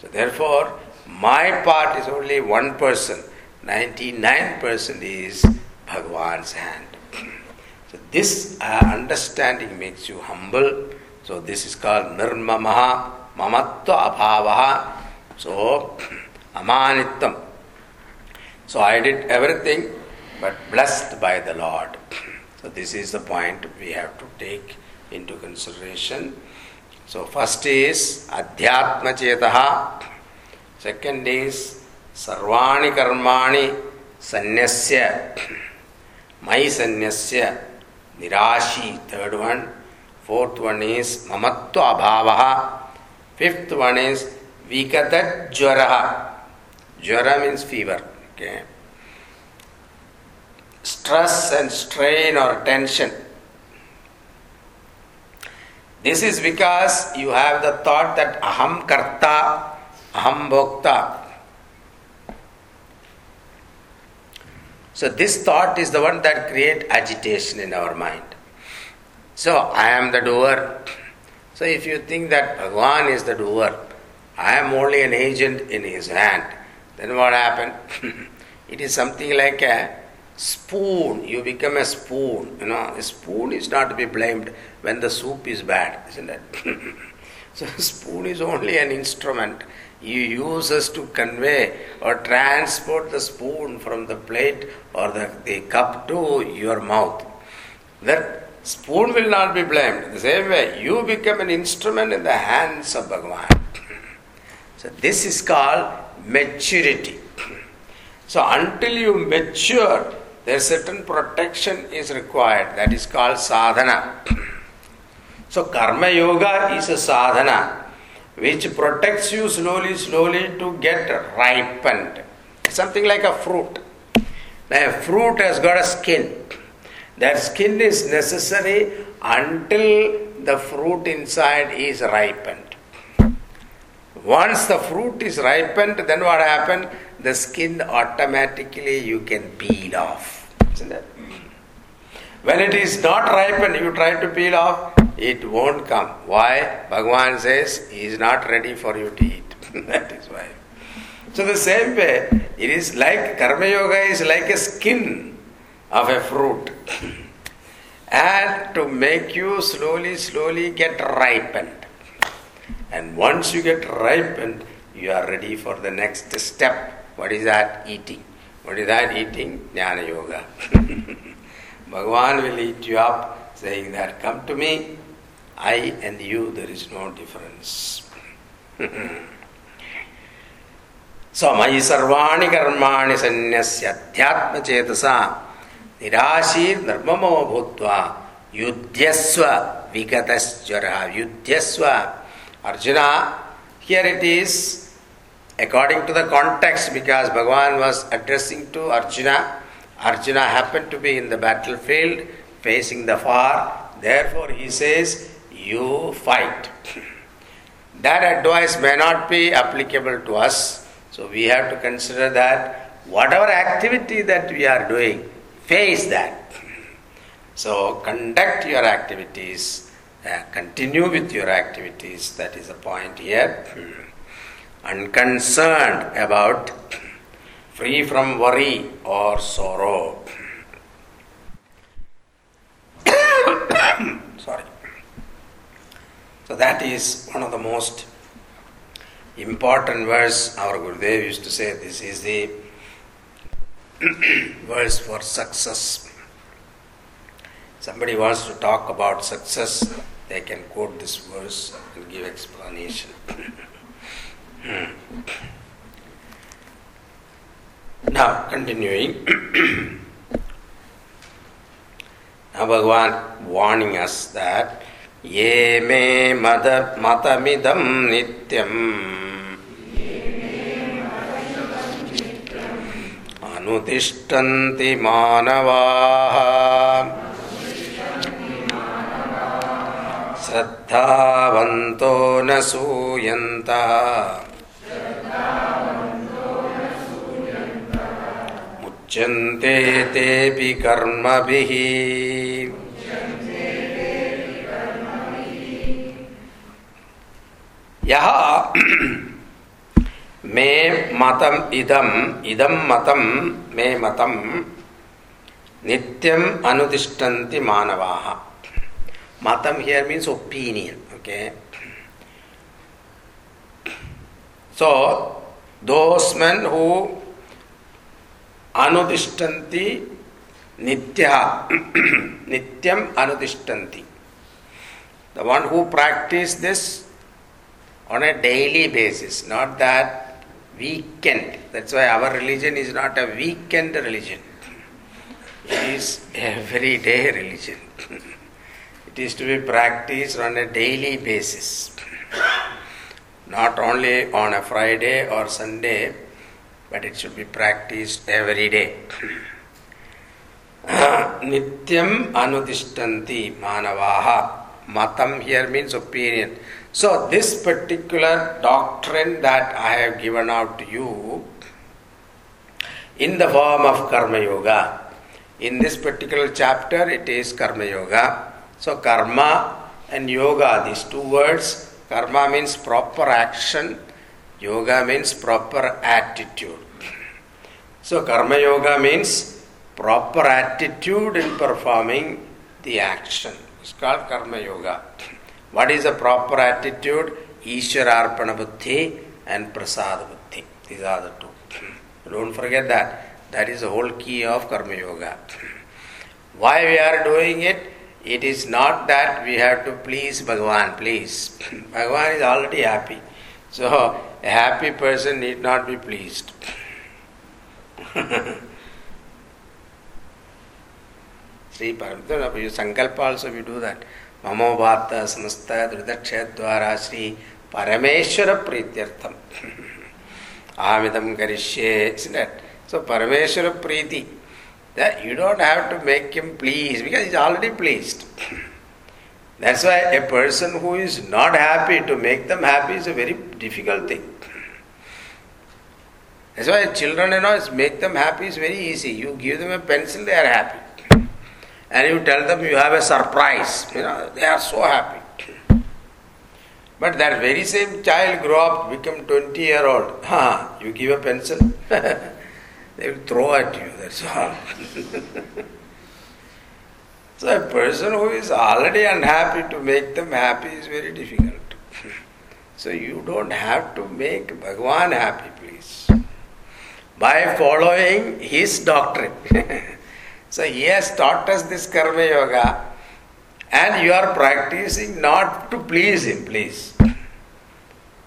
So therefore, my part is only one person. 99% is Bhagwan's hand. So this uh, understanding makes you humble. So this is called nirmamaha, mamatva abhavaha. So amanittam. So I did everything but blessed by the Lord. So this is the point we have to take into consideration. So first is adhyatma chetaha. Second is sarvani karmani sanyasya. My sanyasya. Nirashi. Third one. Fourth one is mamatva abhavaha. Fifth one is vikata jwaraha. Jwara means fever. Okay stress and strain or tension. This is because you have the thought that aham karta, aham bhokta. So this thought is the one that create agitation in our mind. So I am the doer. So if you think that Bhagwan is the doer, I am only an agent in his hand, then what happened? it is something like a spoon, you become a spoon. You know, a spoon is not to be blamed when the soup is bad, isn't it? so, spoon is only an instrument you use us to convey or transport the spoon from the plate or the, the cup to your mouth. That spoon will not be blamed. The same way, you become an instrument in the hands of Bhagavan. So, this is called maturity. So, until you mature, there certain protection is required. That is called sadhana. So, karma yoga is a sadhana which protects you slowly, slowly to get ripened. Something like a fruit. Now, a fruit has got a skin. That skin is necessary until the fruit inside is ripened. Once the fruit is ripened, then what happens? The skin automatically you can peel off. Isn't it? When it is not ripened, you try to peel off, it won't come. Why? Bhagavan says he is not ready for you to eat. that is why. So the same way, it is like Karma Yoga is like a skin of a fruit. and to make you slowly, slowly get ripened. And once you get ripened, you are ready for the next step. What is that? Eating. What is that? Eating? Jnana Yoga. Bhagavan will eat you up saying that, Come to me, I and you, there is no difference. so, मयि सर्वाणि कर्माणि सन्न्यस्य अध्यात्मचेतसा निराशीर निर्ममो भूत्वा युध्यस्व विगतश्चरः युध्यस्व Arjuna, here it is according to the context because Bhagavan was addressing to Arjuna. Arjuna happened to be in the battlefield facing the far, therefore he says, You fight. That advice may not be applicable to us, so we have to consider that whatever activity that we are doing, face that. So conduct your activities uh, continue with your activities. That is the point here. Unconcerned about, free from worry or sorrow. Sorry. So that is one of the most important verse. Our Gurudev used to say this is the verse for success. Somebody wants to talk about success, they can quote this verse and give explanation. now, continuing. now, Bhagavan warning us that ये मे मद मतमिदं नित्यम् अनुतिष्ठन्ति मानवाः श्रद्धावन्तो न सूयन्तः मुच्यन्ते तेऽपि कर्मभिः यः मे मतम इदम इदम मतम, मे मतम नित्यम अनुतिष्ठन्ति मानवाः Matam here means opinion. Okay. So those men who anudishtanti nitya nityam anudishtanti. The one who practice this on a daily basis not that weekend. That's why our religion is not a weekend religion. It is everyday religion. It is to be practiced on a daily basis, not only on a Friday or Sunday, but it should be practiced every day. Nityam anudishtanti manavaha. Matam here means opinion. So, this particular doctrine that I have given out to you in the form of Karma Yoga. In this particular chapter, it is Karma Yoga. So, karma and yoga, these two words, karma means proper action, yoga means proper attitude. So, karma yoga means proper attitude in performing the action. It's called karma yoga. What is a proper attitude? Ishwararpana buddhi and prasad buddhi. These are the two. Don't forget that. That is the whole key of karma yoga. Why we are doing it? It is not that we have to please Bhagavan, please. Bhagavan is already happy. So, a happy person need not be pleased. Sri Paramita, you Sankalpa also we do that. Mamo Bhata Samasta Drudaksha Dwara Sri Parameshwara Prityartham. Ahamidam Karishye, isn't it? So, Parameshwara Priti. That you don't have to make him pleased because he's already pleased. That's why a person who is not happy to make them happy is a very difficult thing. That's why children, you know, make them happy is very easy. You give them a pencil, they are happy. And you tell them you have a surprise, you know, they are so happy. But that very same child grow up, become 20 year old. Huh, you give a pencil, they will throw at you, that's all. so a person who is already unhappy to make them happy is very difficult. so you don't have to make Bhagwan happy, please. By following his doctrine. so he has taught us this karma yoga and you are practicing not to please him, please.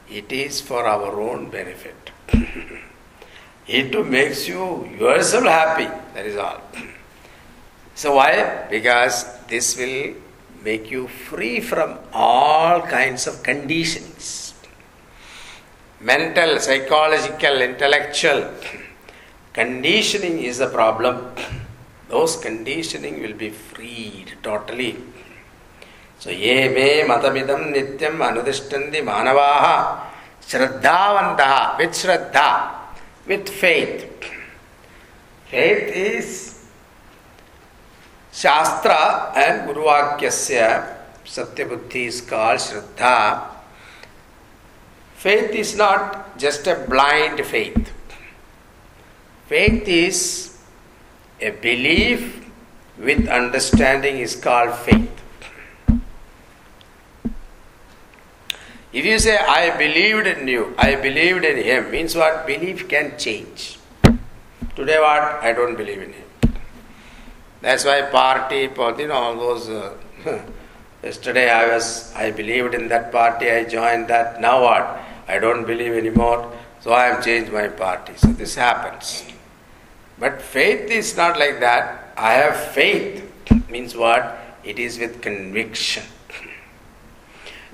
It is for our own benefit. It makes you yourself happy. That is all. So why? Because this will make you free from all kinds of conditionings. Mental, psychological, intellectual conditioning is the problem. Those conditioning will be freed totally. So ye me matamidam nityam anudishtandi manavaha shraddhavantaha with shraddha with faith. Faith is Shastra and Guru Vakyasya, Satyabuddhi is called Shraddha. Faith is not just a blind faith. Faith is a belief with understanding is called faith. If you say, I believed in you, I believed in him, means what? Belief can change. Today, what? I don't believe in him. That's why party, you know, all those. Uh, yesterday, I was, I believed in that party, I joined that. Now what? I don't believe anymore, so I have changed my party. So this happens. But faith is not like that. I have faith, means what? It is with conviction.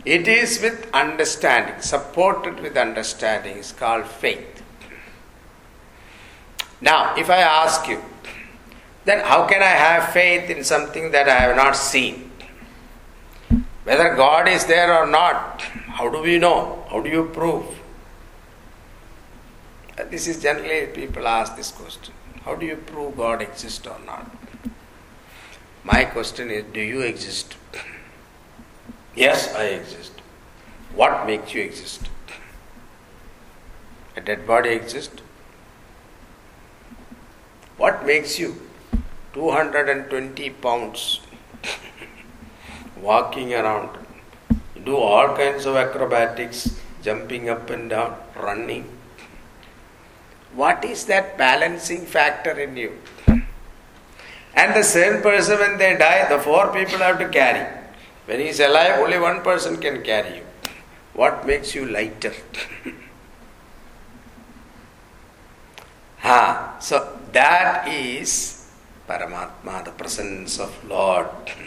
It is with understanding, supported with understanding, is called faith. Now, if I ask you, then how can I have faith in something that I have not seen? Whether God is there or not, how do we know? How do you prove? Uh, this is generally people ask this question. How do you prove God exists or not? My question is, do you exist? Yes, I exist. What makes you exist? A dead body exists? What makes you 220 pounds walking around? Do all kinds of acrobatics, jumping up and down, running. What is that balancing factor in you? And the same person, when they die, the four people have to carry. When he is alive, only one person can carry you. What makes you lighter? ha, so that is Paramatma, the presence of Lord.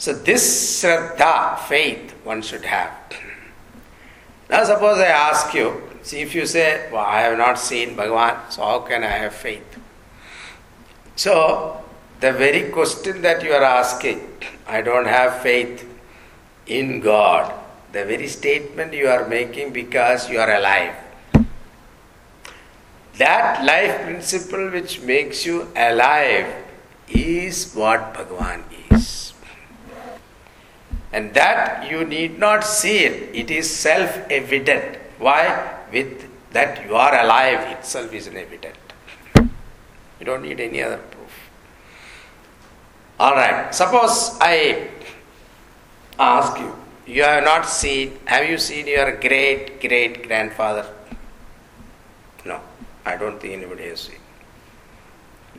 So this Shraddha, faith, one should have. Now suppose I ask you, see if you say, well, I have not seen Bhagavan, so how can I have faith? So the very question that you are asking, I don't have faith in God, the very statement you are making because you are alive. That life principle which makes you alive is what Bhagavan is. And that you need not see it, it is self evident. Why? With that you are alive itself is evident. You don't need any other proof. Alright, suppose I ask you, you have not seen, have you seen your great great grandfather? No, I don't think anybody has seen.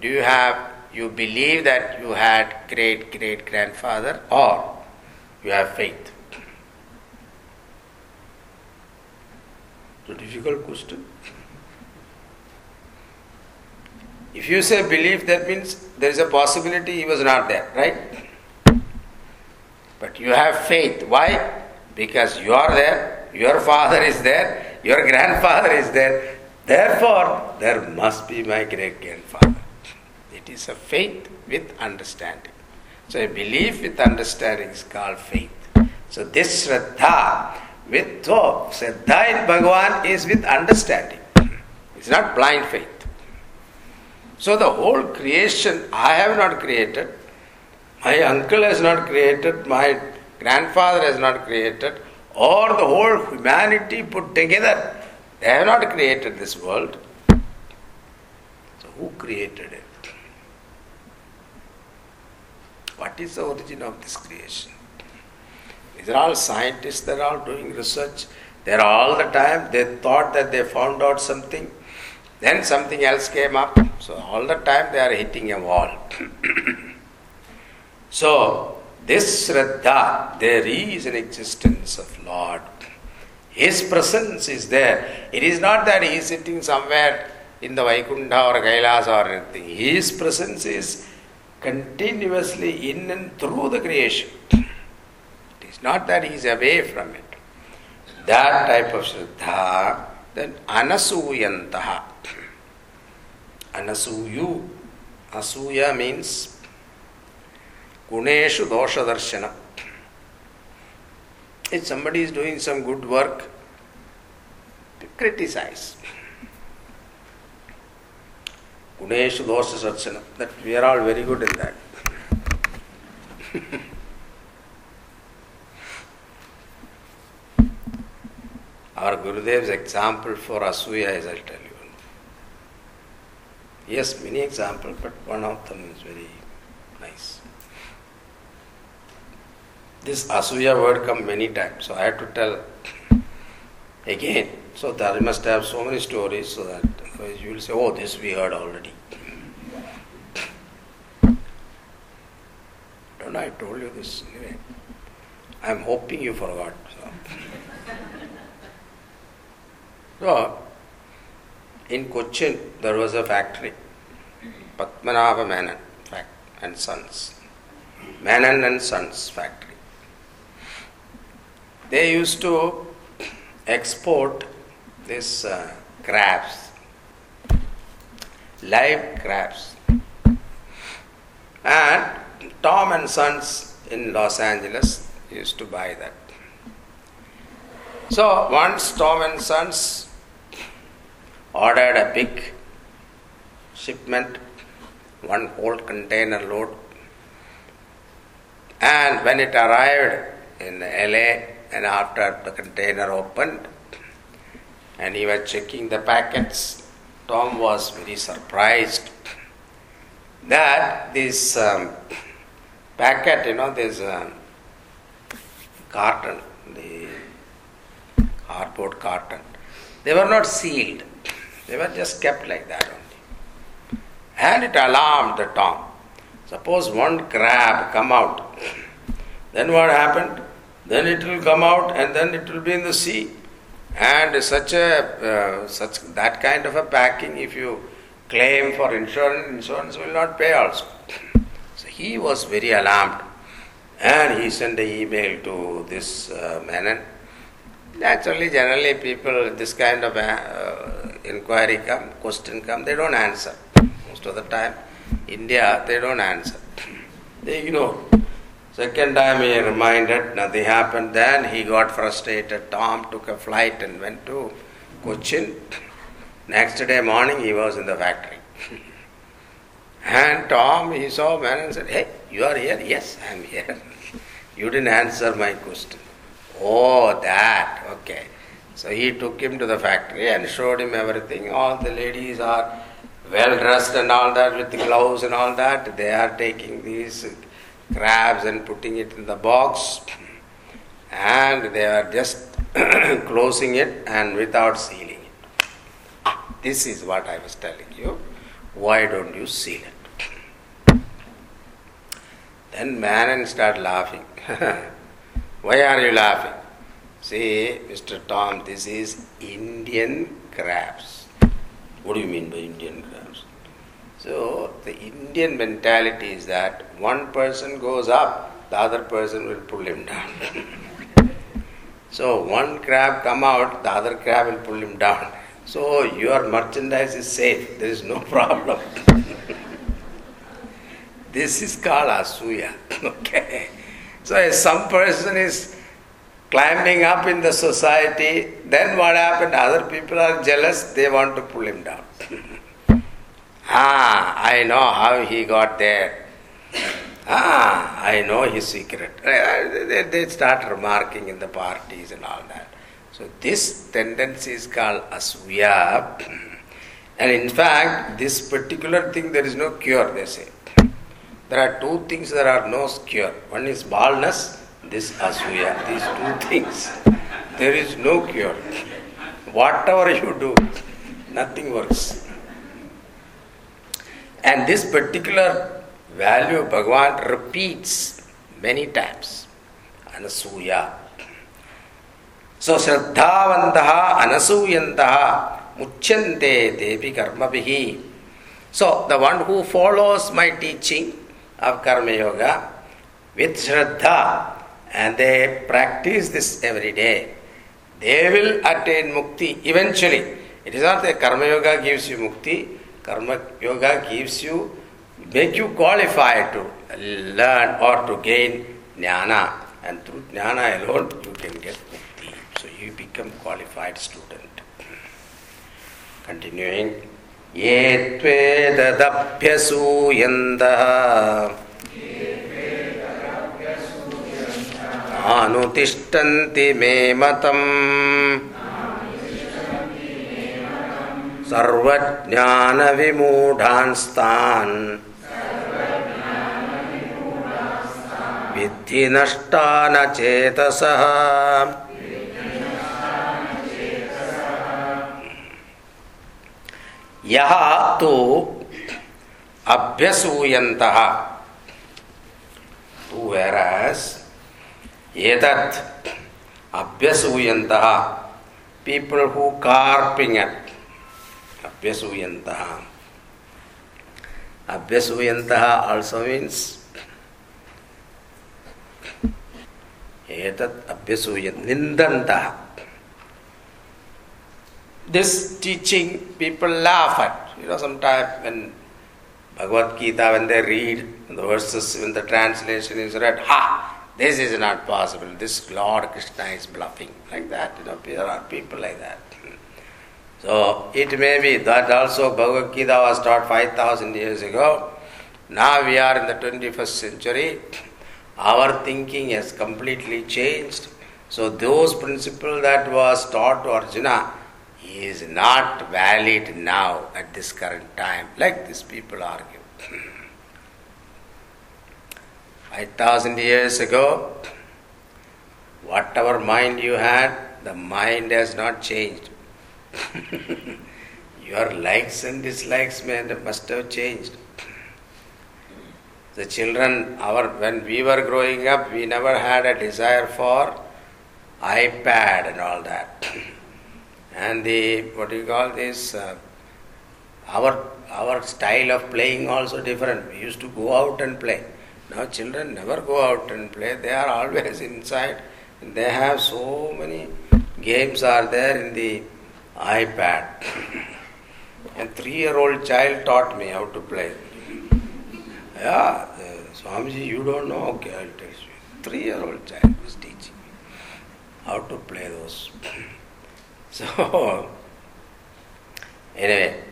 Do you have you believe that you had great great grandfather or you have faith? It's a difficult question. If you say belief, that means there is a possibility he was not there, right? But you have faith. Why? Because you are there, your father is there, your grandfather is there. Therefore, there must be my great grandfather. It is a faith with understanding. So, a belief with understanding is called faith. So, this Shraddha with hope, Shraddha in Bhagavan is with understanding. It's not blind faith. So the whole creation I have not created, my uncle has not created, my grandfather has not created, or the whole humanity put together. They have not created this world. So who created it? What is the origin of this creation? These are all scientists, they're all doing research. They're all the time, they thought that they found out something. Then something else came up. So all the time they are hitting a wall. so this Shraddha, there is an existence of Lord. His presence is there. It is not that he is sitting somewhere in the Vaikuntha or Kailas or anything. His presence is continuously in and through the creation. It is not that he is away from it. That type of Shraddha, Anasuyantaha. Anasuyu. Asuya means Guneshu Dosha Darshana. If somebody is doing some good work, criticize. Guneshu Dosha Darshana. That we are all very good in that. Our Gurudev's example for Asuya is, I'll tell you. Yes, many examples, but one of them is very nice. This Asuya word come many times, so I have to tell again. So that must have so many stories so that you will say, oh, this we heard already. Don't I told you this anyway. I am hoping you forgot. So, in Cochin, there was a factory, Padmanabha Menon and Sons. Menon and Sons factory. They used to export these uh, crabs, live crabs. And Tom and Sons in Los Angeles used to buy that. So once Tom and Sons ordered a big shipment, one whole container load. And when it arrived in LA, and after the container opened, and he was checking the packets, Tom was very surprised that this um, packet, you know, this um, carton, the cardboard carton, they were not sealed. They were just kept like that only. And it alarmed the Tom. Suppose one crab come out, then what happened? Then it will come out and then it will be in the sea. And such a uh, such that kind of a packing, if you claim for insurance, insurance will not pay also. So he was very alarmed, and he sent an email to this uh, Menon. Naturally, generally, people this kind of uh, inquiry come, question come, they don't answer. Most of the time, India, they don't answer. They ignore. Second time he reminded, nothing happened. Then he got frustrated. Tom took a flight and went to Cochin. Next day morning, he was in the factory. and Tom, he saw Menon said, Hey, you are here? Yes, I am here. you didn't answer my question. Oh, that, okay. So he took him to the factory and showed him everything. All the ladies are well dressed and all that with gloves and all that. They are taking these crabs and putting it in the box and they are just closing it and without sealing it. This is what I was telling you. Why don't you seal it? Then Menon start laughing. Why are you laughing? See, Mr. Tom, this is Indian crabs. What do you mean by Indian crabs? So, the Indian mentality is that one person goes up, the other person will pull him down. so, one crab come out, the other crab will pull him down. So, your merchandise is safe, there is no problem. this is called asuya. okay. So, if some person is climbing up in the society, then what happened? Other people are jealous, they want to pull him down. ah, I know how he got there. Ah, I know his secret. They start remarking in the parties and all that. So, this tendency is called asuya. And in fact, this particular thing, there is no cure, they say. There are two things there are no cure. One is baldness, this asuya, these two things. There is no cure. Whatever you do, nothing works. And this particular value Bhagavan repeats many times. Anasuya. So Shraddhavantaha Anasuyantaha Muchyante Devi Karmabihi. So the one who follows my teaching of Karma Yoga with Shraddha and they practice this every day, they will attain mukti eventually. It is not that Karma Yoga gives you mukti, Karma Yoga gives you, make you qualified to learn or to gain jnana. And through jnana alone you can get mukti. So you become qualified student. Continuing. ये त्वेददभ्यसूयन्तः। अनुतिष्ठन्ति मे मतम्। सर्वज्ञानविमूढांस्तान्। विद्धि नष्टा यह तो अभ्यसूयंत to etat abhyasuyanta people who carping at abhyasuyanta abhyasuyanta also means etat abhyasuyant nindanta this teaching people laugh at. You know, sometimes when Bhagavad Gita, when they read the verses, when the translation is read, ha, this is not possible. This Lord Krishna is bluffing. Like that, you know, there are people like that. So it may be that also Bhagavad Gita was taught 5000 years ago. Now we are in the 21st century. Our thinking has completely changed. So those principles that was taught to Arjuna, is not valid now at this current time, like these people argue. Five thousand years ago, whatever mind you had, the mind has not changed. Your likes and dislikes may must have changed. The children, our when we were growing up, we never had a desire for iPad and all that and the what do you call this uh, our our style of playing also different. We used to go out and play. Now children never go out and play. They are always inside. They have so many games are there in the ipad. And three year old child taught me how to play. Yeah uh, swamiji you don't know. Okay i'll teach you. Three year old child was teaching me how to play those so, anyway,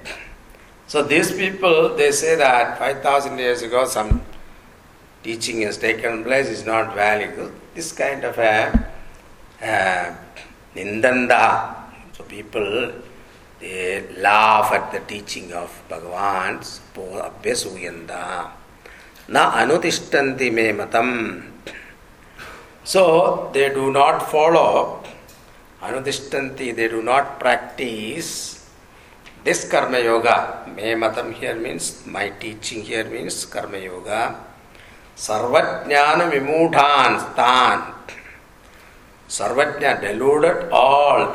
so these people they say that 5000 years ago some teaching has taken place is not valid. This kind of a uh, nindanda. So people they laugh at the teaching of Bhagavan, Abhyasuyanda. Na anutishtanti me matam. So they do not follow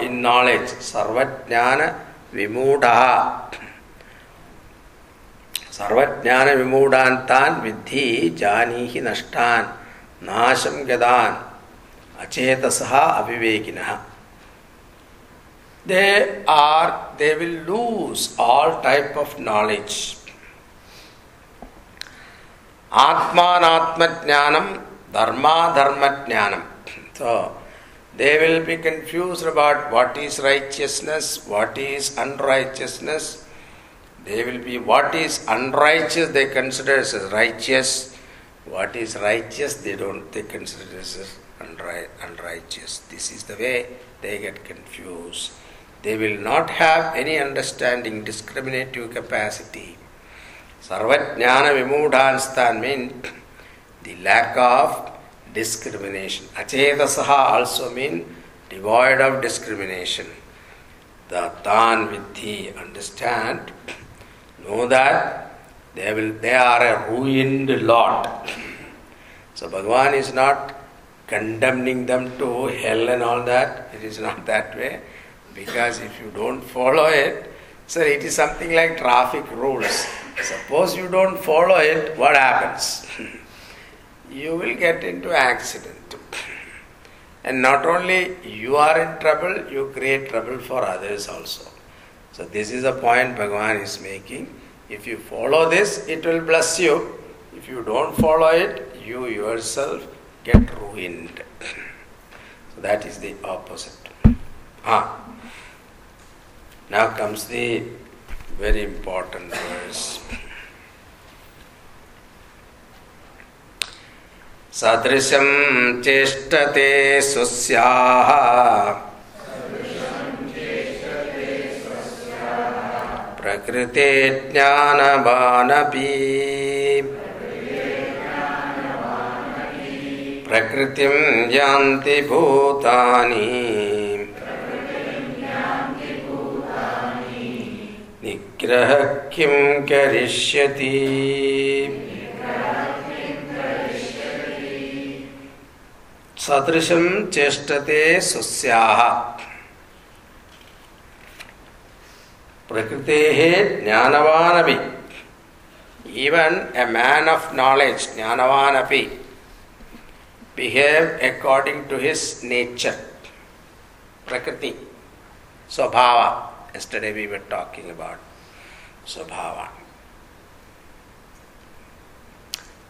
knowledge. Sarvajnana Vimudha. Sarvajnana Vimudhantan Vidhi Janihi Nashtan Nasham Gadan Achetasaha Avivekinaha. They are, they will lose all type of knowledge. Atmanatma Dharma Dharma Jnanam. So, they will be confused about what is righteousness, what is unrighteousness. They will be what is unrighteous, they consider as righteous. What is righteous, they don't, they consider as unrighteous. This is the way they get confused. They will not have any understanding, discriminative capacity. Sarvajnana Vimudhanstan means the lack of discrimination. Achetasaha also means devoid of discrimination. The tan vidhi, understand, know that they will they are a ruined lot. So Bhagavan is not condemning them to hell and all that. It is not that way. Because if you don't follow it, sir, it is something like traffic rules. Suppose you don't follow it, what happens? you will get into accident. And not only you are in trouble, you create trouble for others also. So this is a point Bhagavan is making. If you follow this, it will bless you. If you don't follow it, you yourself get ruined. So that is the opposite. Ah. Now comes the very important verse. सदृशं चेष्टते स्वस्याः प्रकृते ज्ञानवानपि प्रकृतिं यान्ति भूतानि ग्रह किं करिष्यति? सदृशं चेष्टते सुस्याः। प्रकृतेः ज्ञानवानपि। Even a man of knowledge ज्ञानवानपि। Behave according to his nature प्रकृति, स्वभाव yesterday we were talking about Swabhava.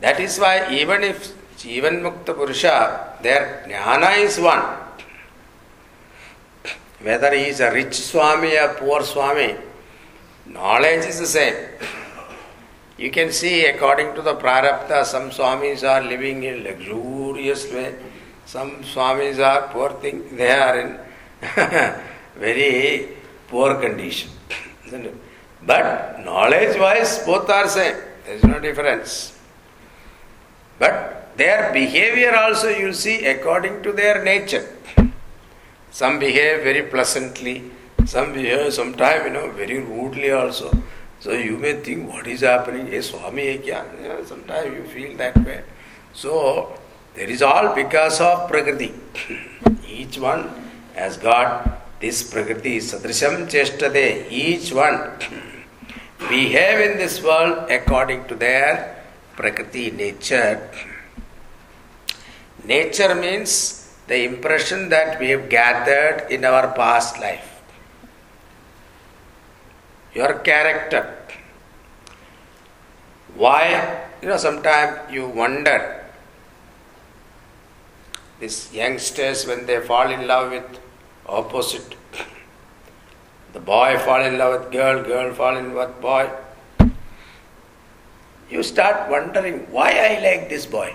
That is why even if Jivan Mukta Purusha, their jnana is one. Whether he is a rich Swami or poor Swami, knowledge is the same. You can see according to the prarabdha, some Swamis are living in luxurious way, some Swamis are poor thing, they are in very poor condition. But knowledge wise, both are same. There is no difference. But their behavior also you see according to their nature. Some behave very pleasantly, some behave sometimes you know very rudely also. So you may think what is happening? Hey, Swami hai kya? Sometimes you feel that way. So there is all because of Prakriti. Each one has got this Prakriti, Sadrisham Chestate. Each one behave in this world according to their Prakriti nature. Nature means the impression that we have gathered in our past life your character. Why? You know, sometimes you wonder. These youngsters, when they fall in love with opposite, the boy fall in love with girl, girl fall in love with boy. You start wondering why I like this boy.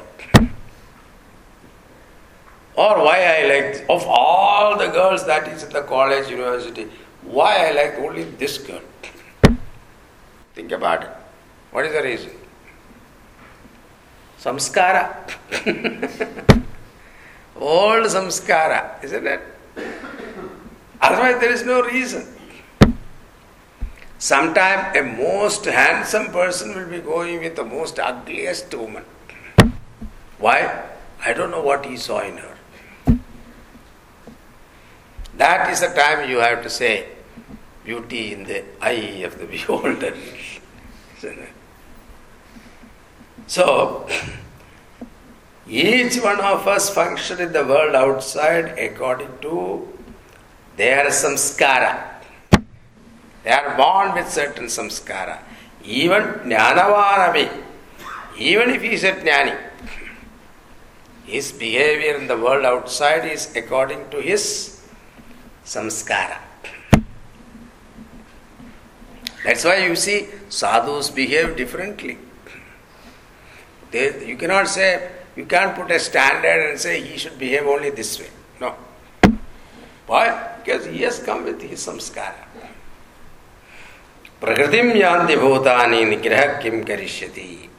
Or why I like, of all the girls that is in the college, university, why I like only this girl. Think about it. What is the reason? Samskara. Old samskara, isn't it? Otherwise, there is no reason. Sometimes a most handsome person will be going with the most ugliest woman. Why? I don't know what he saw in her. That is the time you have to say, beauty in the eye of the beholder. So, each one of us function in the world outside according to their samskara. They are born with certain samskara. Even Jnanavanavi, even if he is a Jnani, his behavior in the world outside is according to his samskara. That's why you see sadhus behave differently. They, you cannot say, you can't put a standard and say he should behave only this way. No. Why? Because he has come with his samskara. Prakritim yanti bhutani nigraha kim karishyati.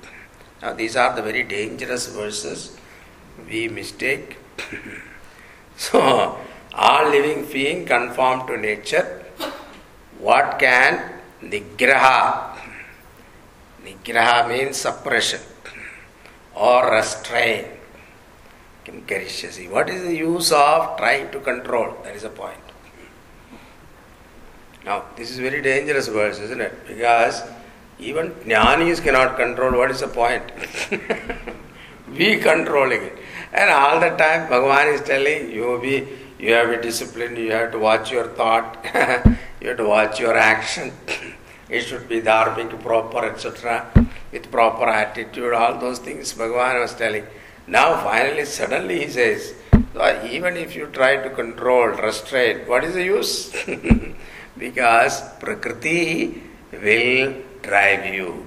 Now these are the very dangerous verses we mistake. so, all living being conform to nature. What can nigraha? Nigraha means suppression or restrain. What is the use of trying to control? That is the point. Now, this is very dangerous verse, isn't it? Because even jnanis cannot control. What is the point? we controlling it. And all the time, Bhagavan is telling you be you have to be disciplined, you have to watch your thought, you have to watch your action. it should be dharmic, proper, etc. With proper attitude, all those things Bhagavan was telling. Now, finally, suddenly he says, even if you try to control, restrain, what is the use? because Prakriti will drive you.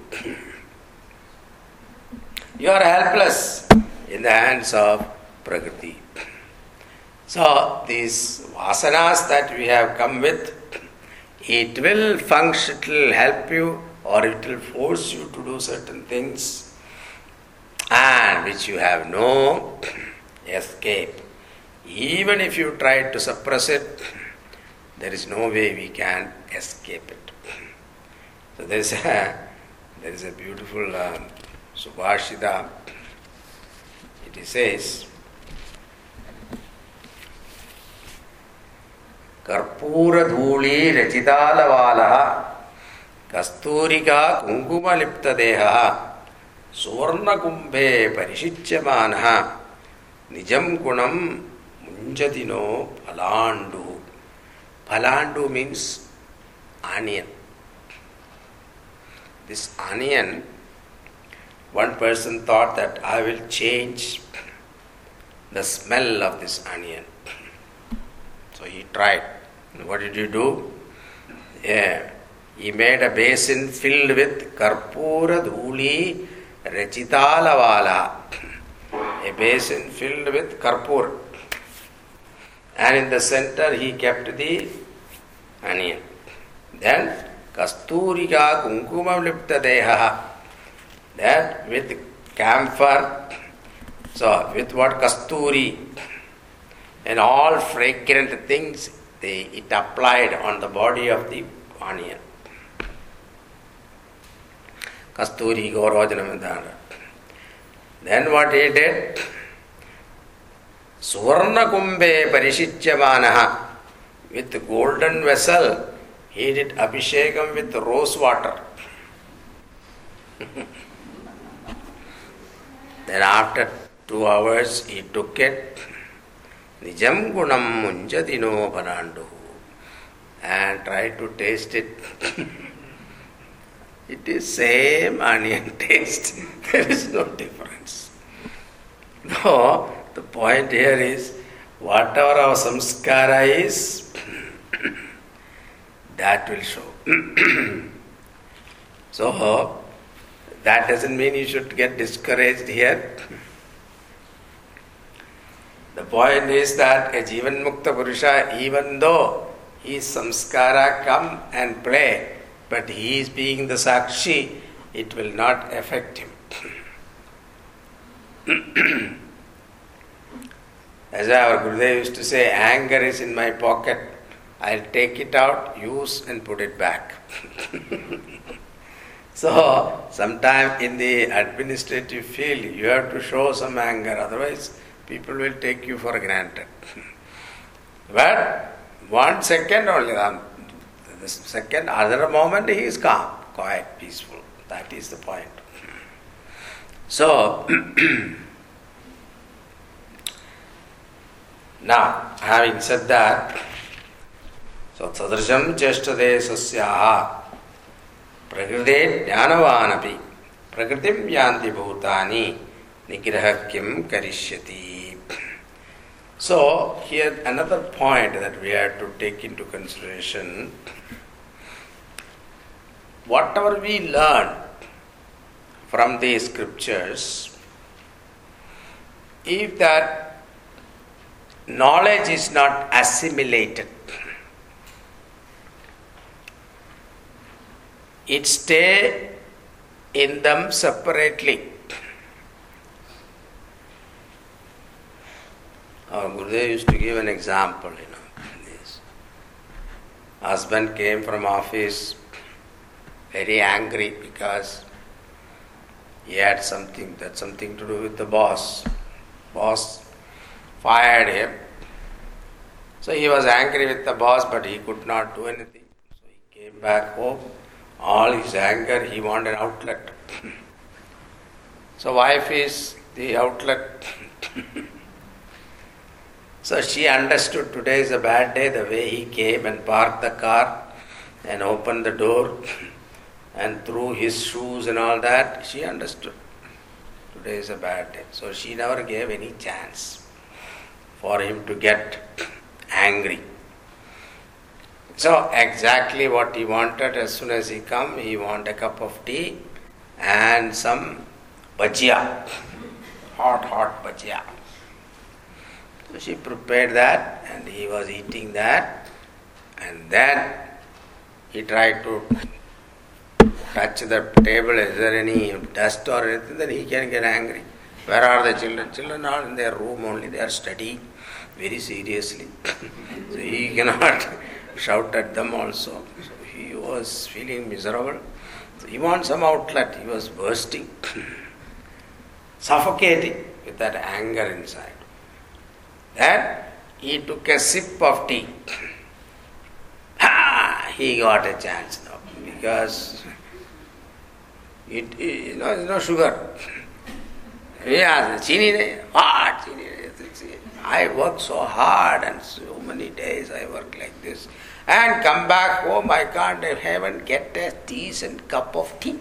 you are helpless in the hands of Prakriti. So, these vasanas that we have come with, it will function, it will help you or it will force you to do certain things and which you have no escape. Even if you try to suppress it, there is no way we can escape it. So there is a, there is a beautiful um, Subhashita. It says, కర్పూరధూళీ రచితాలవాల కస్తూరికా కుంకుమలిప్తదేహ. సువర్ణకుంభే పరిశిచ్యమాన. నిజం గుణం ముంజతినో ఫలాండు. ఫలాండు means onion. This onion one person thought that I will change the smell of this onion So he tried. What did he do? Yeah. He made a basin filled with karpura dhuli rachitalavala. A basin filled with karpur. And in the center he kept the onion. Then Kasturika Kunkumam Lipta Deha. That with camphor, so with what Kasturi and all fragrant things, they, it applied on the body of the onion. Kasturi Gauravajanamadana. Then what he did? Suvarnakumbe Parishichyamanaha with golden vessel, he did abhishekam with rose water. then after two hours he took it, Nijam gunam munjadino parandu and try to taste it. it is same onion taste. there is no difference. No, the point here is whatever our samskara is, that will show. so, that doesn't mean you should get discouraged here. The point is that a Jivan Mukta Purusha, even though his samskara come and play, but he is being the Sakshi, it will not affect him. As our Gurudev used to say, anger is in my pocket. I'll take it out, use, and put it back. So, sometime in the administrative field, you have to show some anger, otherwise, people will take you for granted. but one second only, um, the second, other moment, he is calm, quiet, peaceful. That is the point. So, now, having said that, so तदृशं चेष्टते सस्याः प्रकृते ज्ञानवानपि प्रकृतिं यान्ति भूतानि निग्रह किं करिष्यति so, here another point that we have to take into consideration whatever we learn from the scriptures, if that knowledge is not assimilated, it stay in them separately. Our Gurudev used to give an example, you know. This husband came from office very angry because he had something that something to do with the boss. Boss fired him. So he was angry with the boss, but he could not do anything. So he came back home. All his anger, he wanted an outlet. so wife is the outlet. so she understood today is a bad day, the way he came and parked the car and opened the door and threw his shoes and all that, she understood. Today is a bad day. So she never gave any chance for him to get angry. So exactly what he wanted as soon as he come, he want a cup of tea and some bhajia, hot hot bhajia. So she prepared that and he was eating that and then he tried to touch the table, is there any dust or anything, then he can get angry. Where are the children? Children are in their room only, they are studying very seriously. so he cannot shout at them also. So he was feeling miserable. So he wants some outlet. He was bursting, suffocating with that anger inside. Then he took a sip of tea. Ah, he got a chance now because it, it you know, no sugar. Yeah, chini, what chini? I work so hard and so many days I work like this. And come back home, I can't even get a decent cup of tea.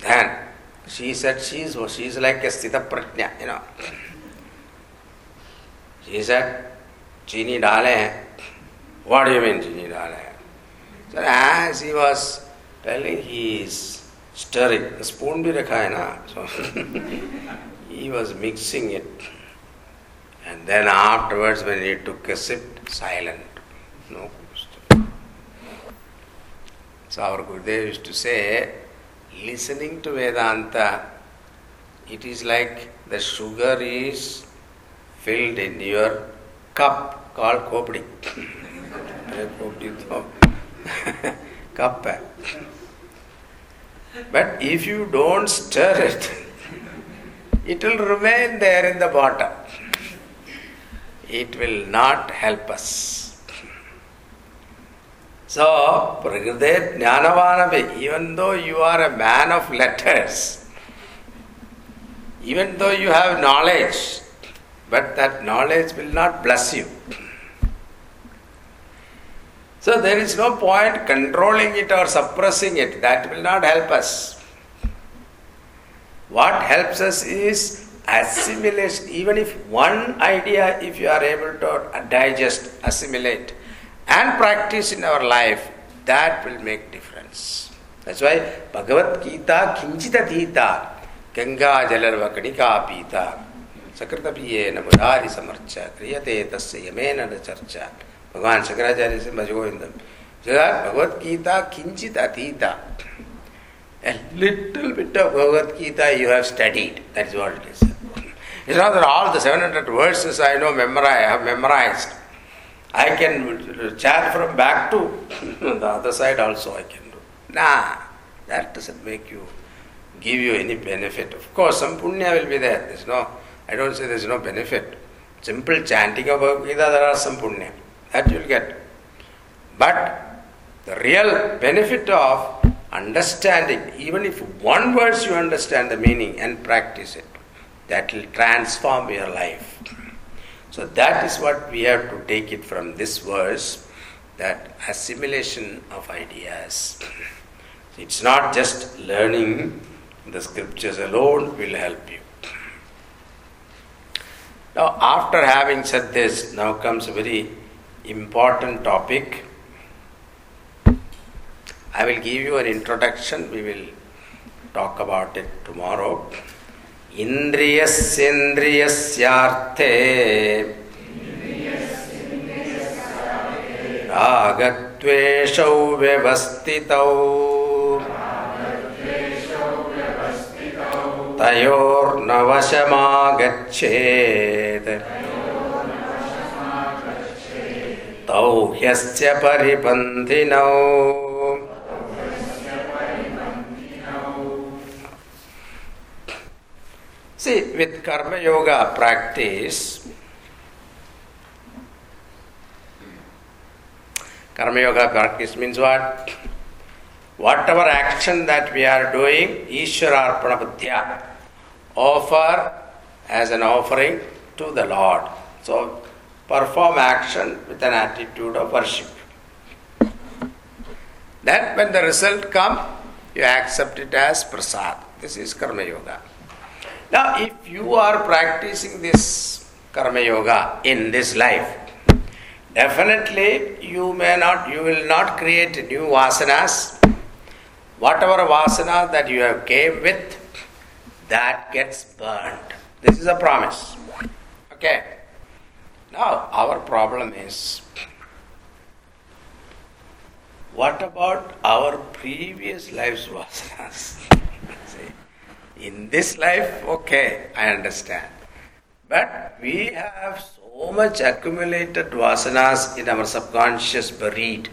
then she said she's she's like a sthita prajna, you know. She said, chini dale What do you mean chini dale So as he was telling, he is stirring. The spoon bhi rakha hai na. So he was mixing it. And then afterwards, when he took a sip, silent. No question. So our Gurudev used to say, listening to Vedanta, it is like the sugar is filled in your cup called kopdi. cup. But if you don't stir it, it will remain there in the bottom. It will not help us. So, Prakriti Jnanavanavi, even though you are a man of letters, even though you have knowledge, but that knowledge will not bless you. So there is no point controlling it or suppressing it. That will not help us. What helps us is assimilation. Even if one idea, if you are able to digest, assimilate, and practice in our life, that will make difference. That's why Bhagavad Gita kinchita dhita Ganga jalarva kanika pita sakrita na mudari samarcha kriyate tasya yamena na charcha भगवान शंकराचार्य से Bhaja Govindam Bhagavad Gita kinchit atita. A little bit of Bhagavad Gita you have studied. That is what it is. It's not that all the 700 verses I know memorize, I have memorized. I can chant from back to the other side also I can do. Nah, that doesn't make you give you any benefit. Of course, some punya will be there. There's no, I don't say there's no benefit. Simple chanting of Bhagavad Gita, there are some punya. That you'll get. But the real benefit of understanding, even if one verse you understand the meaning and practice it, that will transform your life. So that is what we have to take it from this verse that assimilation of ideas. It's not just learning the scriptures alone will help you. Now, after having said this, now comes a very important topic. I will give you an introduction, we will talk about it tomorrow. इन्द्रियस्येन्द्रियस्यार्थे रागद्वेषौ व्यवस्थितौ तयोर्न वशमागच्छेत् तौ ह्यस्य परिपन्थिनौ See, with Karma Yoga practice, Karma Yoga practice means what? Whatever action that we are doing, Ishvara Arpana offer as an offering to the Lord. So, perform action with an attitude of worship. Then, when the result comes, you accept it as prasad. This is Karma Yoga. Now, if you are practicing this karma yoga in this life, definitely you may not, you will not create new vasanas. Whatever vasana that you have came with, that gets burned. This is a promise. Okay. Now, our problem is what about our previous life's vasanas? In this life, okay, I understand. But we have so much accumulated vasanas in our subconscious buried.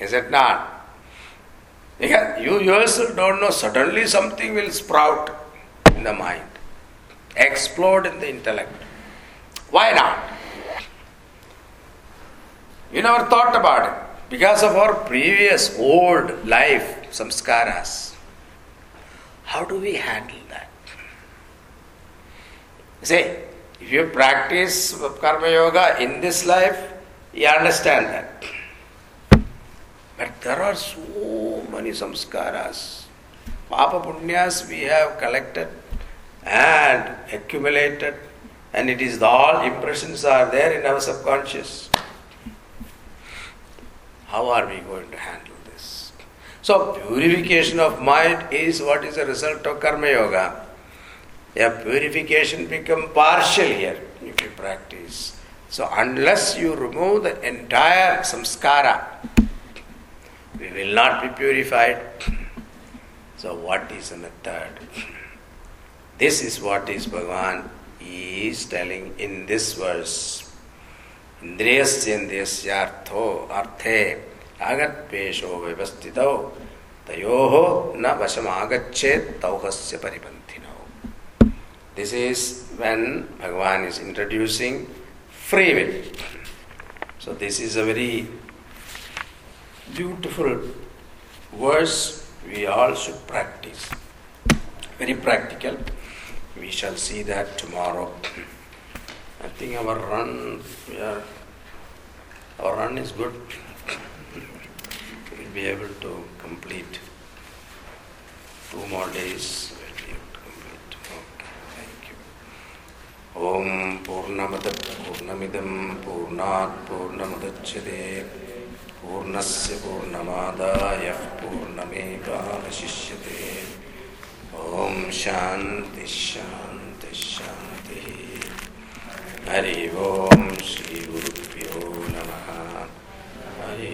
Is it not? Because you yourself don't know, suddenly something will sprout in the mind, explode in the intellect. Why not? You never thought about it because of our previous old life samskaras. How do we handle that? Say, if you practice karma yoga in this life, you understand that. But there are so many samskaras, papa punyas we have collected and accumulated, and it is all impressions are there in our subconscious. How are we going to handle? So, purification of mind is what is the result of Karma Yoga. Your purification become partial here if you practice. So, unless you remove the entire samskara, we will not be purified. So, what is the method? This is what is Bhagavan is telling in this verse. Indriyasya indriyasyartho arthe ಆಗತ್ಪೇಶೋ ವ್ಯವಸ್ಥಿತೌ ತಯೋ ನ ವಶಮ ಆಗಚ್ಚೇತ್ ತೌಹಸ್ಯ ಪರಿಪಂಥಿನೌ this is when Bhagwan is introducing free will so this is a very beautiful words we all should practice. Very practical. We shall see that tomorrow. I think our run, our run is good. should be able to complete two more days at least complete okay thank you om purnamada purnamidam purnat purnamudachyate पूर्णस्य पूर्णमादाय पूर्णमेवावशिष्यते ॐ शान्तिश्शान्तिश्शान्तिः हरि ओं श्रीगुरुभ्यो नमः हरि